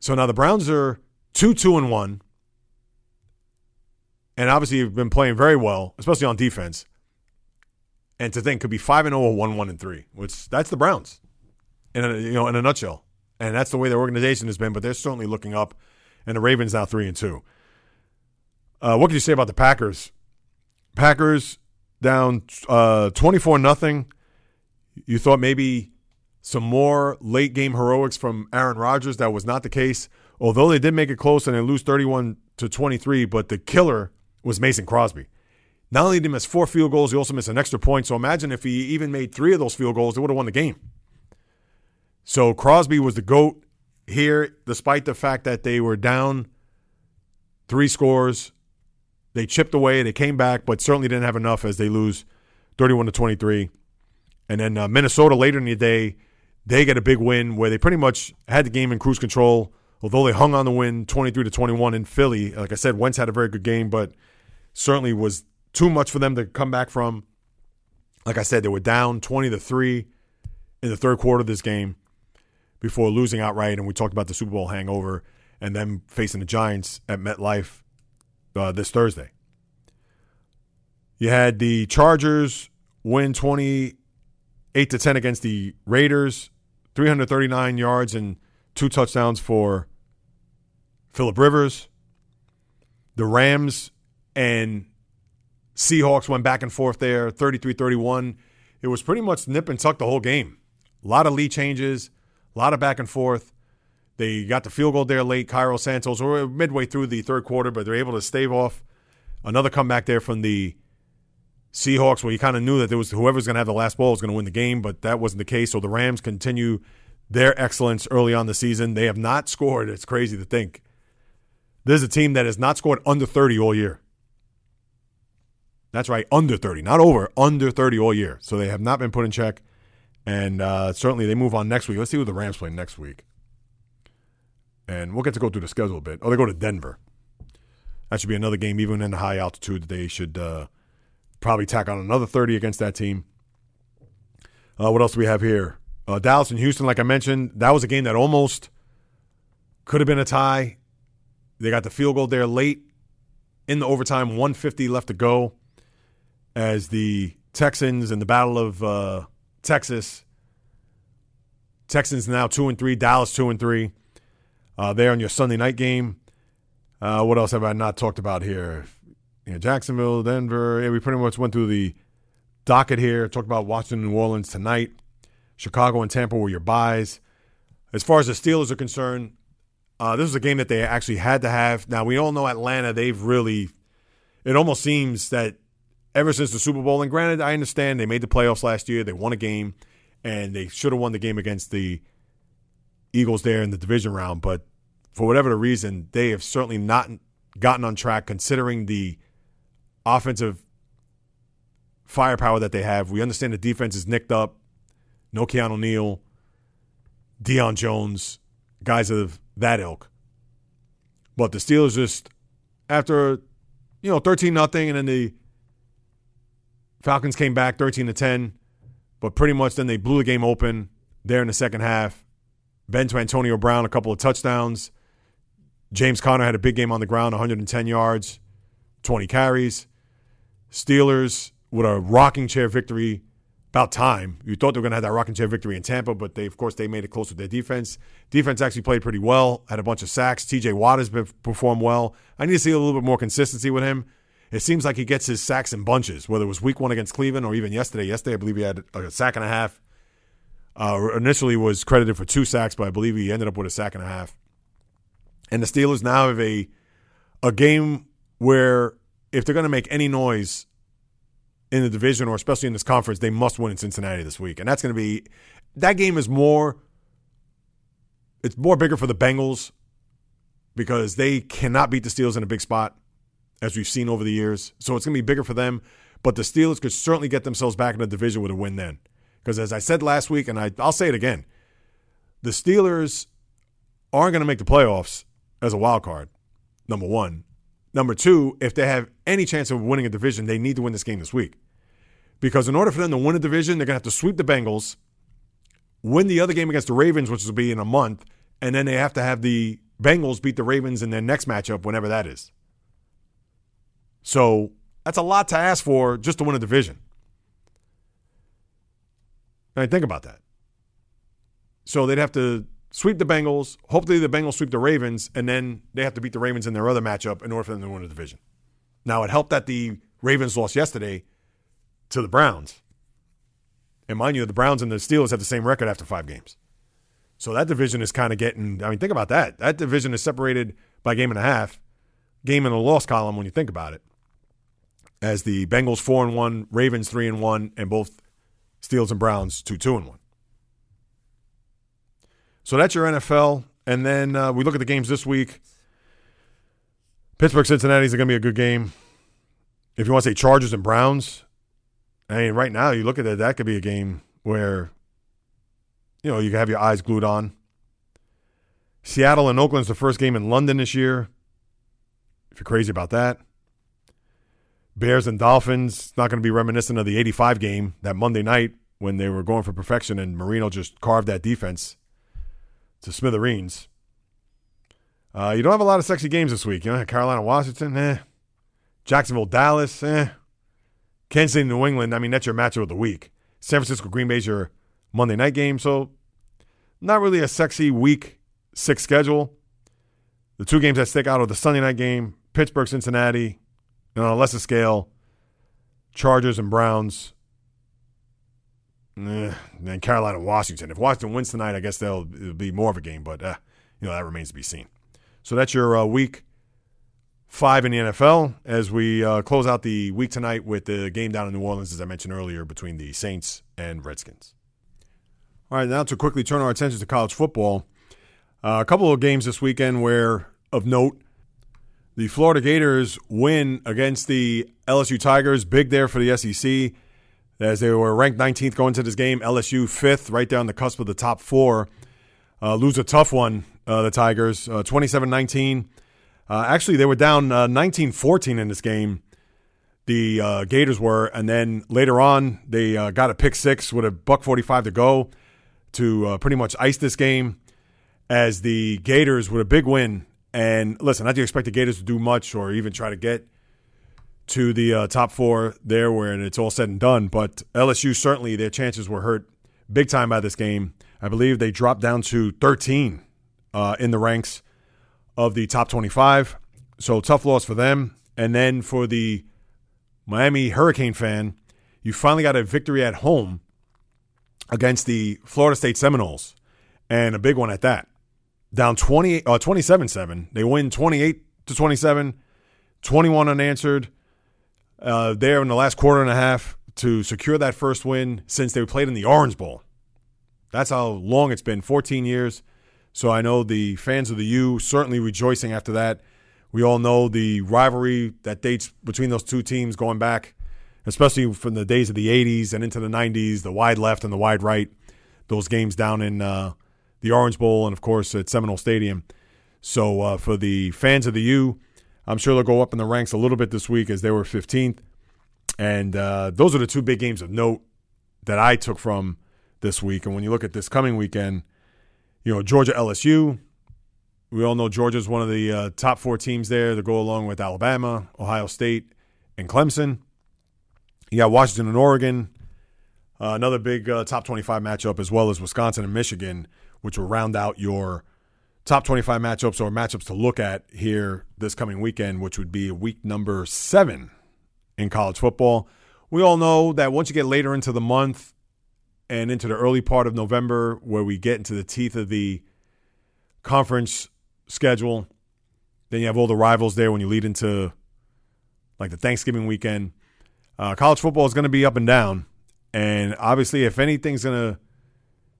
So now the Browns are 2 2 and 1. And obviously, you've been playing very well, especially on defense. And to think could be 5 and 0 or 1 1 and 3, which that's the Browns in a, you know, in a nutshell. And that's the way their organization has been, but they're certainly looking up. And the Ravens now 3 and 2. Uh, what can you say about the Packers? Packers down uh, 24 nothing. You thought maybe some more late game heroics from Aaron Rodgers. That was not the case. Although they did make it close and they lose 31 to 23, but the killer was Mason Crosby. Not only did he miss four field goals, he also missed an extra point. So imagine if he even made three of those field goals, they would have won the game. So Crosby was the GOAT here, despite the fact that they were down three scores. They chipped away, they came back, but certainly didn't have enough as they lose 31 to 23. And then uh, Minnesota later in the day, they get a big win where they pretty much had the game in cruise control. Although they hung on the win 23 to 21 in Philly. Like I said, Wentz had a very good game, but certainly was too much for them to come back from. Like I said, they were down 20 to 3 in the third quarter of this game before losing outright. And we talked about the Super Bowl hangover and then facing the Giants at MetLife uh, this Thursday. You had the Chargers win 28 to 10 against the Raiders, 339 yards and two touchdowns for Philip Rivers. The Rams and Seahawks went back and forth there, 33 31. It was pretty much nip and tuck the whole game. A lot of lead changes, a lot of back and forth. They got the field goal there late. Cairo Santos, or midway through the third quarter, but they're able to stave off another comeback there from the Seahawks, where you kind of knew that there was whoever's going to have the last ball was going to win the game, but that wasn't the case. So the Rams continue their excellence early on the season. They have not scored. It's crazy to think. This is a team that has not scored under 30 all year. That's right, under 30, not over, under 30 all year. So they have not been put in check. And uh, certainly they move on next week. Let's see who the Rams play next week. And we'll get to go through the schedule a bit. Oh, they go to Denver. That should be another game, even in the high altitude. They should uh, probably tack on another 30 against that team. Uh, what else do we have here? Uh, Dallas and Houston, like I mentioned, that was a game that almost could have been a tie. They got the field goal there late in the overtime, 150 left to go, as the Texans in the Battle of uh, Texas. Texans now two and three, Dallas two and three. Uh, there on your Sunday night game. Uh, what else have I not talked about here? You know, Jacksonville, Denver. Yeah, we pretty much went through the docket here. Talked about Washington, New Orleans tonight. Chicago and Tampa were your byes. As far as the Steelers are concerned, uh, this was a game that they actually had to have. Now we all know Atlanta. They've really. It almost seems that ever since the Super Bowl, and granted, I understand they made the playoffs last year. They won a game, and they should have won the game against the Eagles there in the division round. But for whatever the reason, they have certainly not gotten on track considering the offensive firepower that they have. We understand the defense is nicked up. No Keanu Neal, Deion Jones, guys of that ilk. But the Steelers just after you know 13 nothing and then the Falcons came back 13 to 10, but pretty much then they blew the game open there in the second half. Ben to Antonio Brown, a couple of touchdowns. James Conner had a big game on the ground, 110 yards, 20 carries. Steelers with a rocking chair victory. About time. You thought they were going to have that rocking chair victory in Tampa, but they, of course, they made it close with their defense. Defense actually played pretty well. Had a bunch of sacks. T.J. Watt has been, performed well. I need to see a little bit more consistency with him. It seems like he gets his sacks in bunches, whether it was Week One against Cleveland or even yesterday. Yesterday, I believe he had a sack and a half. Uh, initially was credited for two sacks, but I believe he ended up with a sack and a half. And the Steelers now have a a game where if they're going to make any noise in the division or especially in this conference, they must win in Cincinnati this week. And that's going to be that game is more it's more bigger for the Bengals because they cannot beat the Steelers in a big spot as we've seen over the years. So it's going to be bigger for them. but the Steelers could certainly get themselves back in the division with a win then. Because as I said last week, and I, I'll say it again, the Steelers aren't going to make the playoffs as a wild card, number one. Number two, if they have any chance of winning a division, they need to win this game this week. Because in order for them to win a division, they're going to have to sweep the Bengals, win the other game against the Ravens, which will be in a month, and then they have to have the Bengals beat the Ravens in their next matchup, whenever that is. So that's a lot to ask for just to win a division. I mean, think about that. So they'd have to sweep the Bengals. Hopefully, the Bengals sweep the Ravens, and then they have to beat the Ravens in their other matchup in order for them to win the division. Now, it helped that the Ravens lost yesterday to the Browns. And mind you, the Browns and the Steelers have the same record after five games. So that division is kind of getting, I mean, think about that. That division is separated by game and a half, game in the loss column when you think about it. As the Bengals 4 and 1, Ravens 3 and 1, and both Steelers and Browns 2 2 and 1. So that's your NFL. And then uh, we look at the games this week. Pittsburgh Cincinnati is going to be a good game. If you want to say Chargers and Browns, I mean, right now you look at that, that could be a game where, you know, you can have your eyes glued on. Seattle and Oakland's the first game in London this year. If you're crazy about that. Bears and Dolphins, not going to be reminiscent of the 85 game that Monday night when they were going for perfection and Marino just carved that defense to smithereens. Uh, you don't have a lot of sexy games this week. You know, Carolina, Washington, eh. Jacksonville, Dallas, eh. Kansas City, New England. I mean, that's your matchup of the week. San Francisco, Green Bay's your Monday night game. So, not really a sexy week six schedule. The two games that stick out are the Sunday night game, Pittsburgh, Cincinnati, and on a lesser scale, Chargers and Browns. Eh, and Carolina, Washington. If Washington wins tonight, I guess they'll it'll be more of a game, but uh, you know that remains to be seen. So that's your uh, week five in the NFL as we uh, close out the week tonight with the game down in New Orleans, as I mentioned earlier, between the Saints and Redskins. All right, now to quickly turn our attention to college football. Uh, a couple of games this weekend where of note. The Florida Gators win against the LSU Tigers, big there for the SEC as they were ranked 19th going to this game. LSU fifth, right on the cusp of the top four. Uh, lose a tough one, uh, the Tigers, uh, 27 19. Uh, actually, they were down 19 uh, 14 in this game. The Gators were, and then later on, they got a pick six with a buck 45 to go to pretty much ice this game. As the Gators with a big win, and listen, I do expect the Gators to do much or even try to get to the uh, top four there where it's all said and done. But LSU certainly their chances were hurt big time by this game. I believe they dropped down to 13 uh, in the ranks of the top 25. So tough loss for them. And then for the Miami Hurricane fan, you finally got a victory at home against the Florida State Seminoles, and a big one at that. Down 20, uh, 27-7. They win 28 to 27, 21 unanswered uh, there in the last quarter and a half to secure that first win since they played in the Orange Bowl. That's how long it's been 14 years. So I know the fans of the U certainly rejoicing after that. We all know the rivalry that dates between those two teams going back, especially from the days of the 80s and into the 90s, the wide left and the wide right, those games down in uh, the Orange Bowl and, of course, at Seminole Stadium. So uh, for the fans of the U, I'm sure they'll go up in the ranks a little bit this week as they were 15th. And uh, those are the two big games of note that I took from this week. And when you look at this coming weekend, you know, Georgia LSU, we all know Georgia's one of the uh, top four teams there to go along with Alabama, Ohio State, and Clemson. You got Washington and Oregon, uh, another big uh, top 25 matchup, as well as Wisconsin and Michigan, which will round out your top 25 matchups or matchups to look at here this coming weekend, which would be week number seven in college football. We all know that once you get later into the month and into the early part of November, where we get into the teeth of the conference schedule, then you have all the rivals there when you lead into like the Thanksgiving weekend. Uh, college football is going to be up and down. And obviously, if anything's going to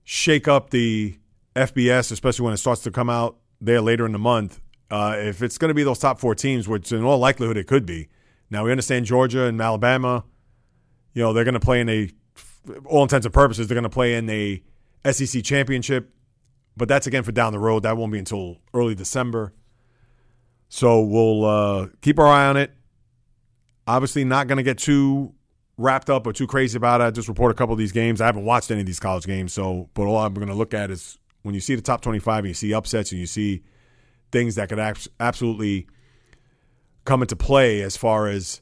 shake up the FBS, especially when it starts to come out there later in the month, uh, if it's going to be those top four teams, which in all likelihood it could be. Now we understand Georgia and Alabama You know, they're going to play in a, all intents and purposes, they're going to play in a SEC championship, but that's again for down the road. That won't be until early December. So we'll uh, keep our eye on it. Obviously, not going to get too wrapped up or too crazy about it. I just report a couple of these games. I haven't watched any of these college games, so but all I'm going to look at is when you see the top 25 and you see upsets and you see things that could absolutely come into play as far as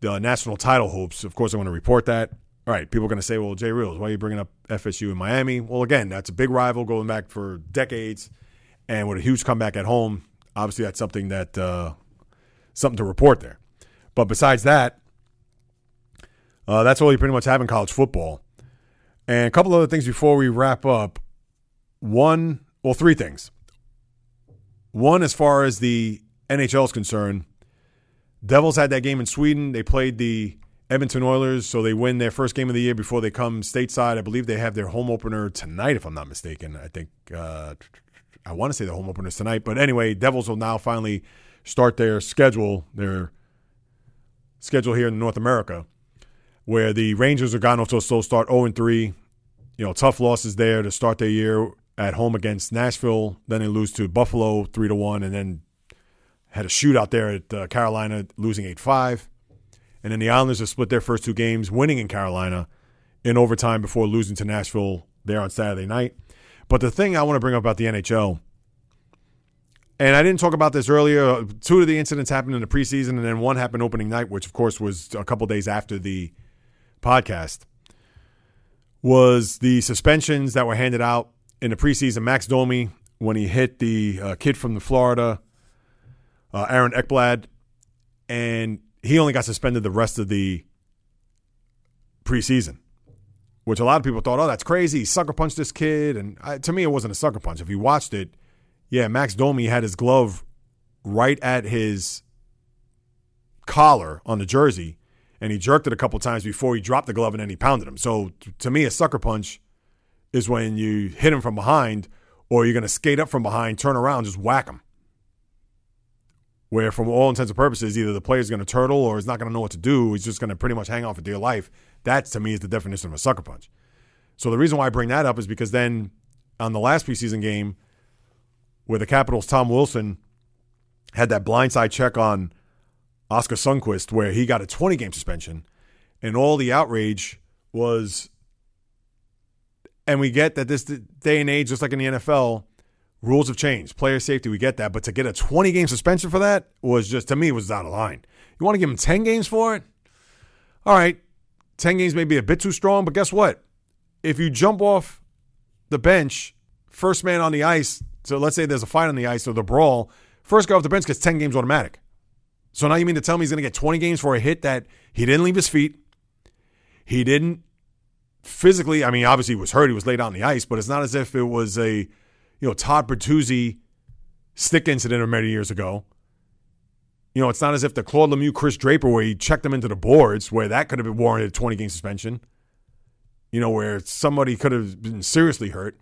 the national title hopes. Of course, I want to report that. All right, people are going to say, well, JAYREELZ, why are you bringing up FSU in Miami? Well, again, that's a big rival going back for decades. And with a huge comeback at home, obviously that's something that uh, something to report there. But besides that, uh, that's all you pretty much have in college football. And a couple of other things before we wrap up. One, well, three things. One, as far as the NHL is concerned, Devils had that game in Sweden. They played the Edmonton Oilers, so they win their first game of the year before they come stateside. I believe they have their home opener tonight, if I'm not mistaken. I think uh, I want to say the home opener is tonight, but anyway, Devils will now finally start their schedule, their schedule here in North America, where the Rangers are gone off to a slow start, 0 3. You know, tough losses there to start their year at home against Nashville. Then they lose to Buffalo three to one, and then had a shootout there at uh, Carolina, losing 8 5. And then the Islanders have split their first two games, winning in Carolina in overtime before losing to Nashville there on Saturday night. But the thing I want to bring up about the NHL, and I didn't talk about this earlier, two of the incidents happened in the preseason, and then one happened opening night, which of course was a couple days after the podcast, was the suspensions that were handed out in the preseason. Max Domi, when he hit the uh, kid from the Florida uh, Aaron Ekblad, and he only got suspended the rest of the preseason, which a lot of people thought, oh, that's crazy. He sucker punched this kid. And to me, it wasn't a sucker punch. If you watched it, yeah, Max Domi had his glove right at his collar on the jersey, and he jerked it a couple times before he dropped the glove and then he pounded him. So to me, a sucker punch is when you hit him from behind or you're going to skate up from behind, turn around, just whack him where from all intents and purposes, either the player's going to turtle or he's not going to know what to do. He's just going to pretty much hang on for dear life. That, to me, is the definition of a sucker punch. So the reason why I bring that up is because then on the last preseason game, where the Capitals' Tom Wilson had that blindside check on Oskar Sundqvist, where he got a 20 game suspension, and all the outrage was. And we get that this day and age, just like in the NFL, Rules have changed. Player safety, we get that. But to get a 20 game suspension for that was just, to me, was out of line. You want to give him 10 games for it? All right. 10 games may be a bit too strong, but guess what? If you jump off the bench, first man on the ice, so let's say there's a fight on the ice or the brawl, first guy off the bench gets 10 games automatic. So now you mean to tell me he's going to get 20 games for a hit that he didn't leave his feet? He didn't physically, I mean, obviously he was hurt. He was laid on the ice, but it's not as if it was a you know, Todd Bertuzzi stick incident of many years ago. You know, it's not as if the Claude Lemieux, Chris Draper, where he checked them into the boards, where that could have been warranted a 20 game suspension. You know, where somebody could have been seriously hurt.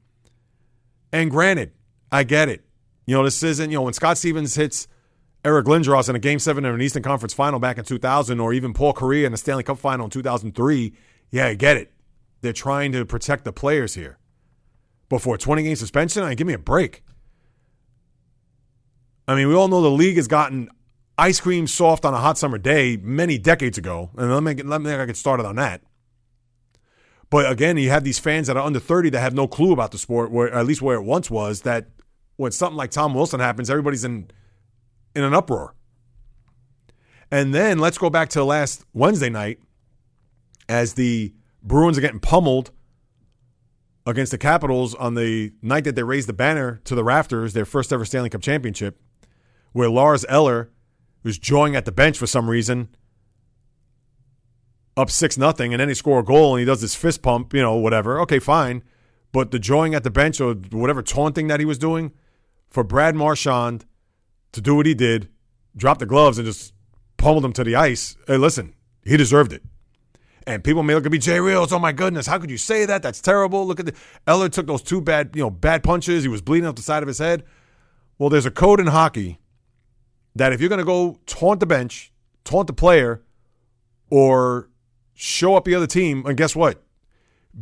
And granted, I get it. You know, this isn't, you know, when Scott Stevens hits Eric Lindros in a game seven of an Eastern Conference final back in 2000, or even Paul Kariya in the Stanley Cup final in 2003, yeah, I get it. They're trying to protect the players here before 20 game suspension? I give me a break. I mean, we all know the league has gotten ice cream soft on a hot summer day many decades ago. And let me, let me get started on that. But again, you have these fans that are under 30 that have no clue about the sport, where at least where it once was, that when something like Tom Wilson happens, everybody's in in an uproar. And then let's go back to last Wednesday night as the Bruins are getting pummeled against the Capitals on the night that they raised the banner to the rafters, their first ever Stanley Cup championship, where Lars Eller was jawing at the bench for some reason, up six nothing, and then he score a goal and he does this fist pump, you know, whatever. Okay, fine. But the jawing at the bench or whatever taunting that he was doing, for Brad Marchand to do what he did, drop the gloves and just pummeled him to the ice. Hey, listen, he deserved it. And people may look at me, JAYREELZ, oh my goodness, how could you say that? That's terrible. Look at the Eller took those two bad, you know, bad punches. He was bleeding out the side of his head. Well, there's a code in hockey that if you're going to go taunt the bench, taunt the player, or show up the other team, and guess what?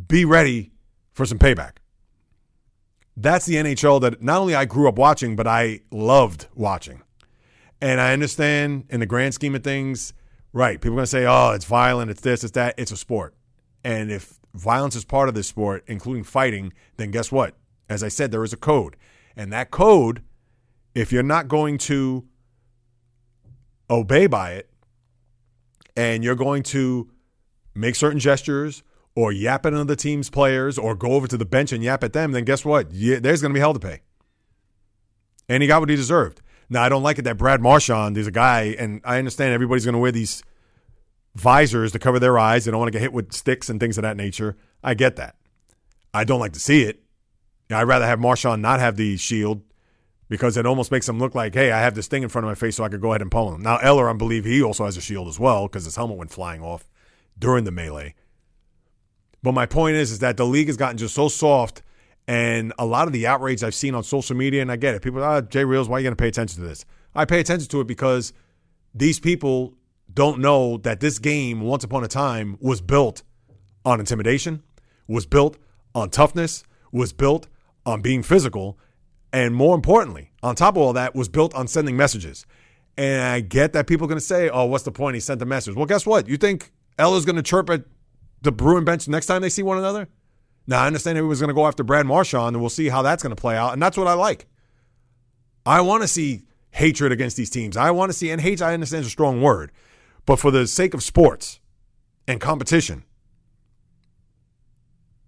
Be ready for some payback. That's the NHL that not only I grew up watching, but I loved watching. And I understand in the grand scheme of things, right? People are going to say, oh, it's violent, it's this, it's that. It's a sport. And if violence is part of this sport, including fighting, then guess what? As I said, there is a code. And that code, if you're not going to obey by it, and you're going to make certain gestures or yap at another team's players or go over to the bench and yap at them, then guess what? Yeah, there's going to be hell to pay. And he got what he deserved. Now, I don't like it that Brad Marchand is a guy, and I understand everybody's going to wear these visors to cover their eyes. They don't want to get hit with sticks and things of that nature. I get that. I don't like to see it. I'd rather have Marchand not have the shield because it almost makes him look like, hey, I have this thing in front of my face so I could go ahead and pummel him. Now, Eller, I believe he also has a shield as well because his helmet went flying off during the melee. But my point is, is that the league has gotten just so soft, and a lot of the outrage I've seen on social media, and I get it. People, ah, JAYREELZ, why are you going to pay attention to this? I pay attention to it because these people don't know that this game, once upon a time, was built on intimidation, was built on toughness, was built on being physical, and more importantly, on top of all that, was built on sending messages. And I get that people are going to say, oh, what's the point? He sent a message. Well, guess what? You think Eller's going to chirp at the Bruin bench next time they see one another? Now, I understand everyone's going to go after Brad Marchand, and we'll see how that's going to play out. And that's what I like. I want to see hatred against these teams. I want to see, and hate, I understand is a strong word, but for the sake of sports and competition,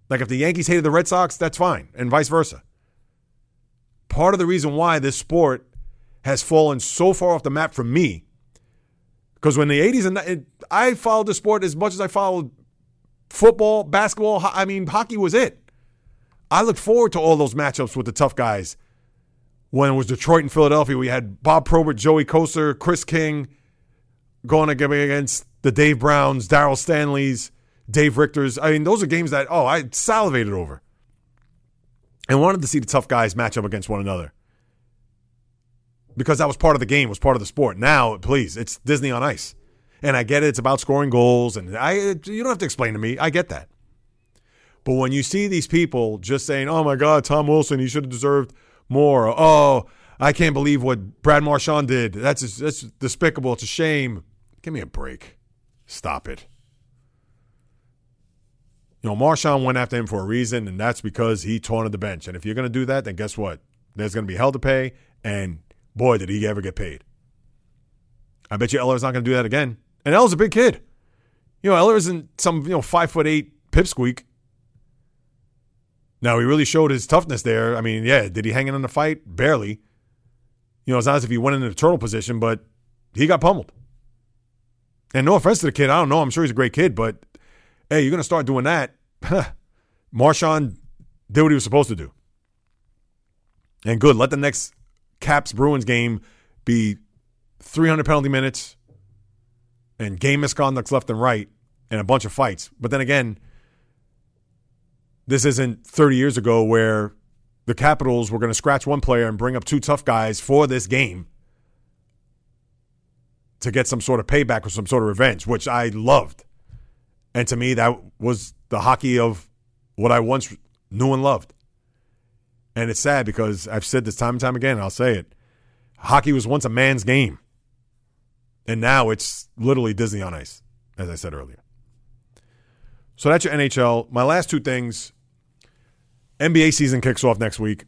like if the Yankees hated the Red Sox, that's fine, and vice versa. Part of the reason why this sport has fallen so far off the map for me, because when the 80s and I followed the sport as much as I followed football, basketball, I mean, hockey was it. I looked forward to all those matchups with the tough guys. When it was Detroit and Philadelphia, we had Bob Probert, Joey Kocur, Kris King going against the Dave Browns, Daryl Stanleys, Dave Richters. I mean, those are games that, oh, I salivated over and wanted to see the tough guys match up against one another because that was part of the game, was part of the sport. Now, please, it's Disney on Ice. And I get it, it's about scoring goals, and I you don't have to explain to me. I get that. But when you see these people just saying, "Oh my God, Tom Wilson, he should have deserved more," "Oh, I can't believe what Brad Marchand did. That's that's despicable. It's a shame." Give me a break. Stop it. You know, Marchand went after him for a reason, and that's because he taunted the bench. And if you're going to do that, then guess what? There's going to be hell to pay, and boy, did he ever get paid. I bet you Eller's not going to do that again. And Eller's a big kid. You know, Eller isn't some, you know, five foot eight pipsqueak. Now, he really showed his toughness there. I mean, yeah, did he hang in on the fight? Barely. You know, it's not as if he went into the turtle position, but he got pummeled. And no offense to the kid, I don't know. I'm sure he's a great kid, but hey, you're to start doing that. Marchand did what he was supposed to do. And good. Let the next Caps Bruins game be 300 penalty minutes and game misconducts left and right and a bunch of fights. But then again, this isn't 30 years ago where the Capitals were going to scratch one player and bring up two tough guys for this game to get some sort of payback or some sort of revenge, which I loved. And to me, that was the hockey of what I once knew and loved. And it's sad because I've said this time and time again, and I'll say it. Hockey was once a man's game. And now it's literally Disney on ice, as I said earlier. So that's your NHL. My last two things NBA season kicks off next week.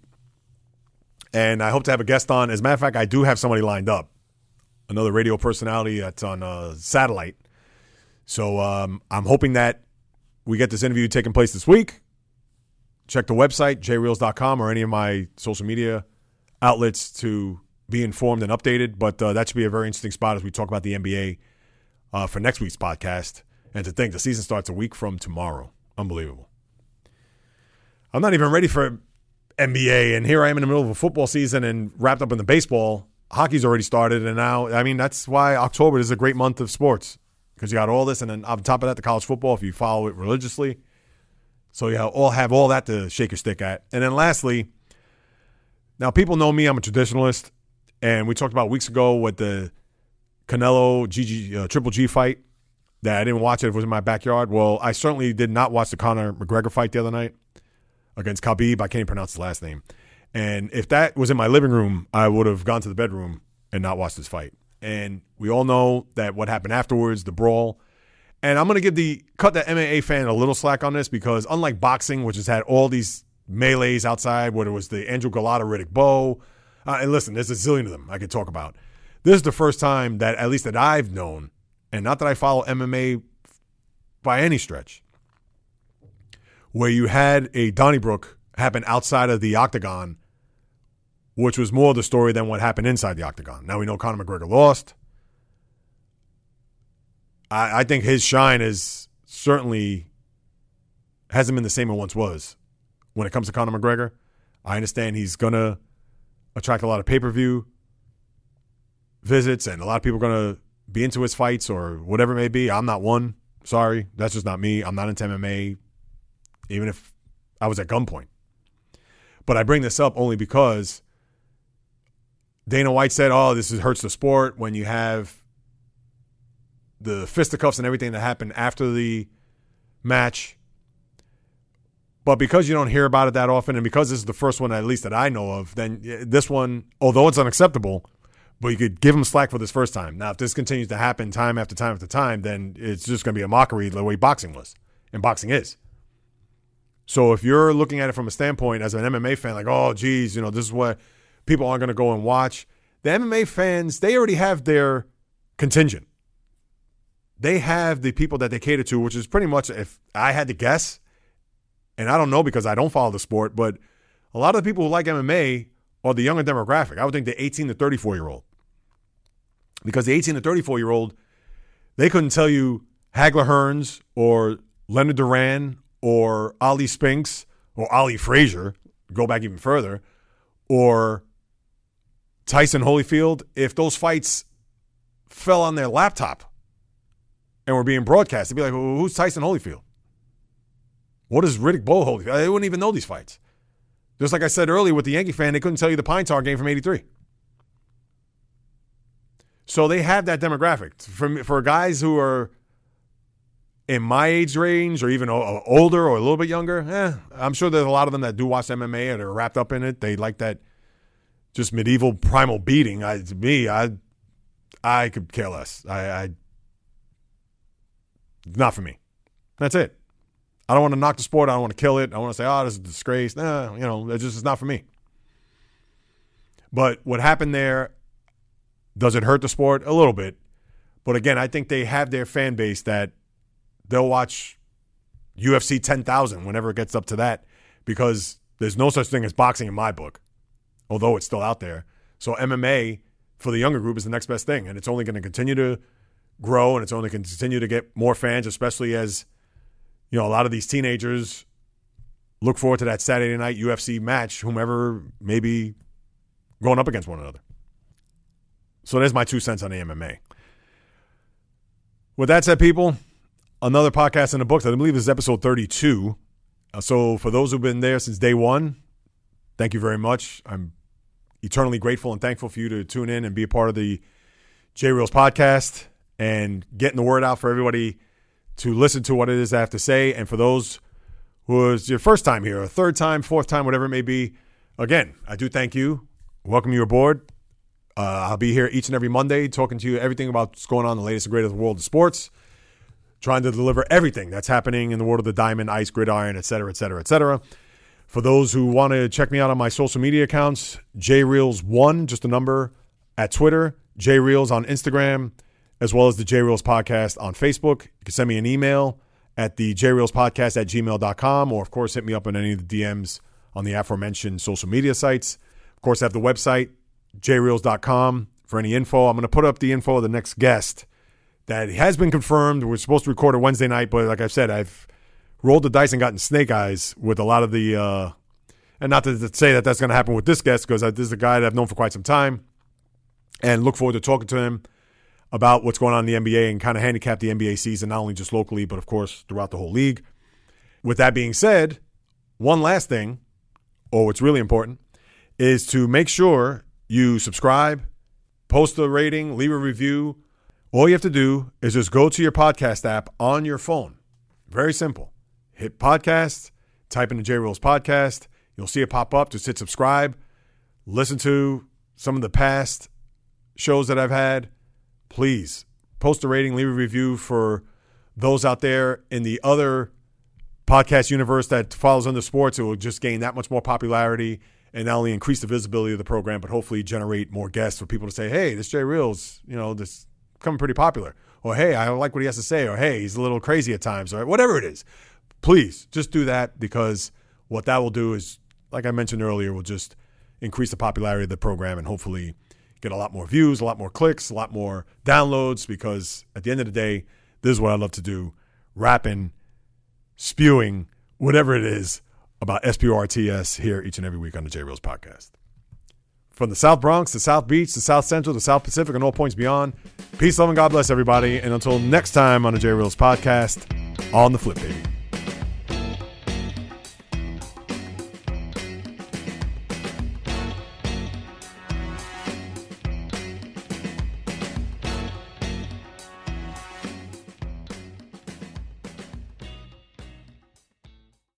And I hope to have a guest on. As a matter of fact, I do have somebody lined up, another radio personality that's on uh, satellite so um, I'm hoping that we get this interview taking place this week. Check the website, jreels.com, or any of my social media outlets to be informed and updated. But uh, that should be a very interesting spot as we talk about the NBA uh, for next week's podcast. And to think the season starts a week from tomorrow. Unbelievable. I'm not even ready for NBA, and here I am in the middle of a football season and wrapped up in the baseball. Hockey's already started, and now, I mean, that's why October is a great month of sports because you got all this, and then on top of that, the college football if you follow it religiously. So you all have all that to shake your stick at. And then lastly, now people know me; I'm a traditionalist, and we talked about weeks ago with the Canelo GG uh, Triple G fight. that I didn't watch it it was in my backyard. Well, I certainly did not watch the Conor McGregor fight the other night against Khabib. I can't even pronounce his last name. And if that was in my living room, I would have gone to the bedroom and not watched this fight. And we all know that what happened afterwards, the brawl. And I'm going to give the cut the MMA fan a little slack on this because unlike boxing, which has had all these melees outside, whether it was the Andrew Golota Riddick Bowe, uh, and listen, there's a zillion of them I could talk about. This is the first time that, at least that I've known, and not that I follow MMA by any stretch, where you had a Donnybrook happen outside of the octagon, which was more the story than what happened inside the octagon. Now we know Conor McGregor lost. I, I think his shine is certainly hasn't been the same it once was when it comes to Conor McGregor. I understand he's gonna attract a lot of pay per view visits, and a lot of people are gonna be into his fights or whatever it may be. I'm not one. Sorry, that's just not me. I'm not into MMA, even if I was at gunpoint. But I bring this up only because Dana White said, "Oh, this is, hurts the sport when you have the fisticuffs and everything that happened after the match." But because you don't hear about it that often, and because this is the first one, at least that I know of, then this one, although it's unacceptable, but you could give him slack for this first time. Now, if this continues to happen time after time after time, then it's just going to be a mockery the way boxing was, and boxing is. So if you're looking at it from a standpoint as an MMA fan, like, oh, geez, you know, this is what people aren't going to go and watch. The MMA fans, they already have their contingent. They have the people that they cater to, which is pretty much, if I had to guess, and I don't know because I don't follow the sport, but a lot of the people who like MMA are the younger demographic. I would think the 18 to 34 year old. Because the 18 to 34 year old, they couldn't tell you Hagler Hearns or Leonard Duran or Ali Spinks or Ali Frazier, go back even further, or Tyson Holyfield, if those fights fell on their laptop and were being broadcast, they'd be like, well, who's Tyson Holyfield? What is Riddick Holyfield? They wouldn't even know these fights. Just like I said earlier with the Yankee fan, they couldn't tell you the Pine Tar game from 83. So they have that demographic. For, for guys who are in my age range or even older or a little bit younger, eh, I'm sure there's a lot of them that do watch MMA and are wrapped up in it. They like that just medieval primal beating. I, to me, I I could care less. I, I not for me. That's it. I don't want to knock the sport. I don't want to kill it. I want to say, oh, this is a disgrace. Nah, you know, it's just it's not for me. But what happened there, does it hurt the sport? A little bit. But again, I think they have their fan base that they'll watch UFC 10,000 whenever it gets up to that because there's no such thing as boxing in my book, although it's still out there. So MMA for the younger group is the next best thing. And it's only going to continue to grow and it's only going to continue to get more fans, especially as, you know, a lot of these teenagers look forward to that Saturday night UFC match, whomever may be going up against one another. So there's my two cents on the MMA. With that said, people, another podcast in the books. I believe this is episode 32. Uh, so for those who've been there since day one, thank you very much. I'm eternally grateful and thankful for you to tune in and be a part of the JAYREELZ podcast and getting the word out for everybody to listen to what it is I have to say. And for those who is your first time here, a third time, fourth time, whatever it may be, again, I do thank you. Welcome you aboard. Uh, I'll be here each and every Monday talking to you everything about what's going on in the latest and greatest world of sports, trying to deliver everything that's happening in the world of the diamond, ice, gridiron, et cetera, et cetera, et cetera. For those who want to check me out on my social media accounts, JReels1, just a number, at Twitter, JReels on Instagram, as well as the JReels podcast on Facebook. You can send me an email at the JAYREELZ podcast at gmail.com, or of course, hit me up on any of the DMs on the aforementioned social media sites. Of course, I have the website, jreels.com for any info. I'm going to put up the info of the next guest that has been confirmed. We're supposed to record it Wednesday night, but like I said, I've rolled the dice and gotten snake eyes with a lot of the. Uh, and not to, to say that that's going to happen with this guest because this is a guy that I've known for quite some time, and look forward to talking to him about what's going on in the NBA and kind of handicap the NBA season, not only just locally, but of course throughout the whole league. With that being said, one last thing, or what's really important, is to make sure you subscribe, post a rating, leave a review All you have to do is just go to your podcast app on your phone. Very simple. Hit podcast, type in the JAYREELZ podcast. You'll see it pop up. Just hit subscribe. Listen to some of the past shows that I've had. Please post a rating, leave a review for those out there in the other podcast universe that follows under sports. It will just gain that much more popularity and not only increase the visibility of the program, but hopefully generate more guests for people to say, hey, this JAYREELZ, you know, this becoming pretty popular. Or hey, I like what he has to say. Or hey, he's a little crazy at times. Or whatever it is. Please just do that because what that will do is, like I mentioned earlier, will just increase the popularity of the program and hopefully get a lot more views, a lot more clicks, a lot more downloads. Because at the end of the day, this is what I love to do: rapping, spewing, whatever it is about SPRTS here each and every week on the JAYREELZ podcast. From the South Bronx, to South Beach, to South Central, to South Pacific, and all points beyond. Peace, love, and God bless everybody. And until next time on the JAYREELZ podcast, on the flip, baby.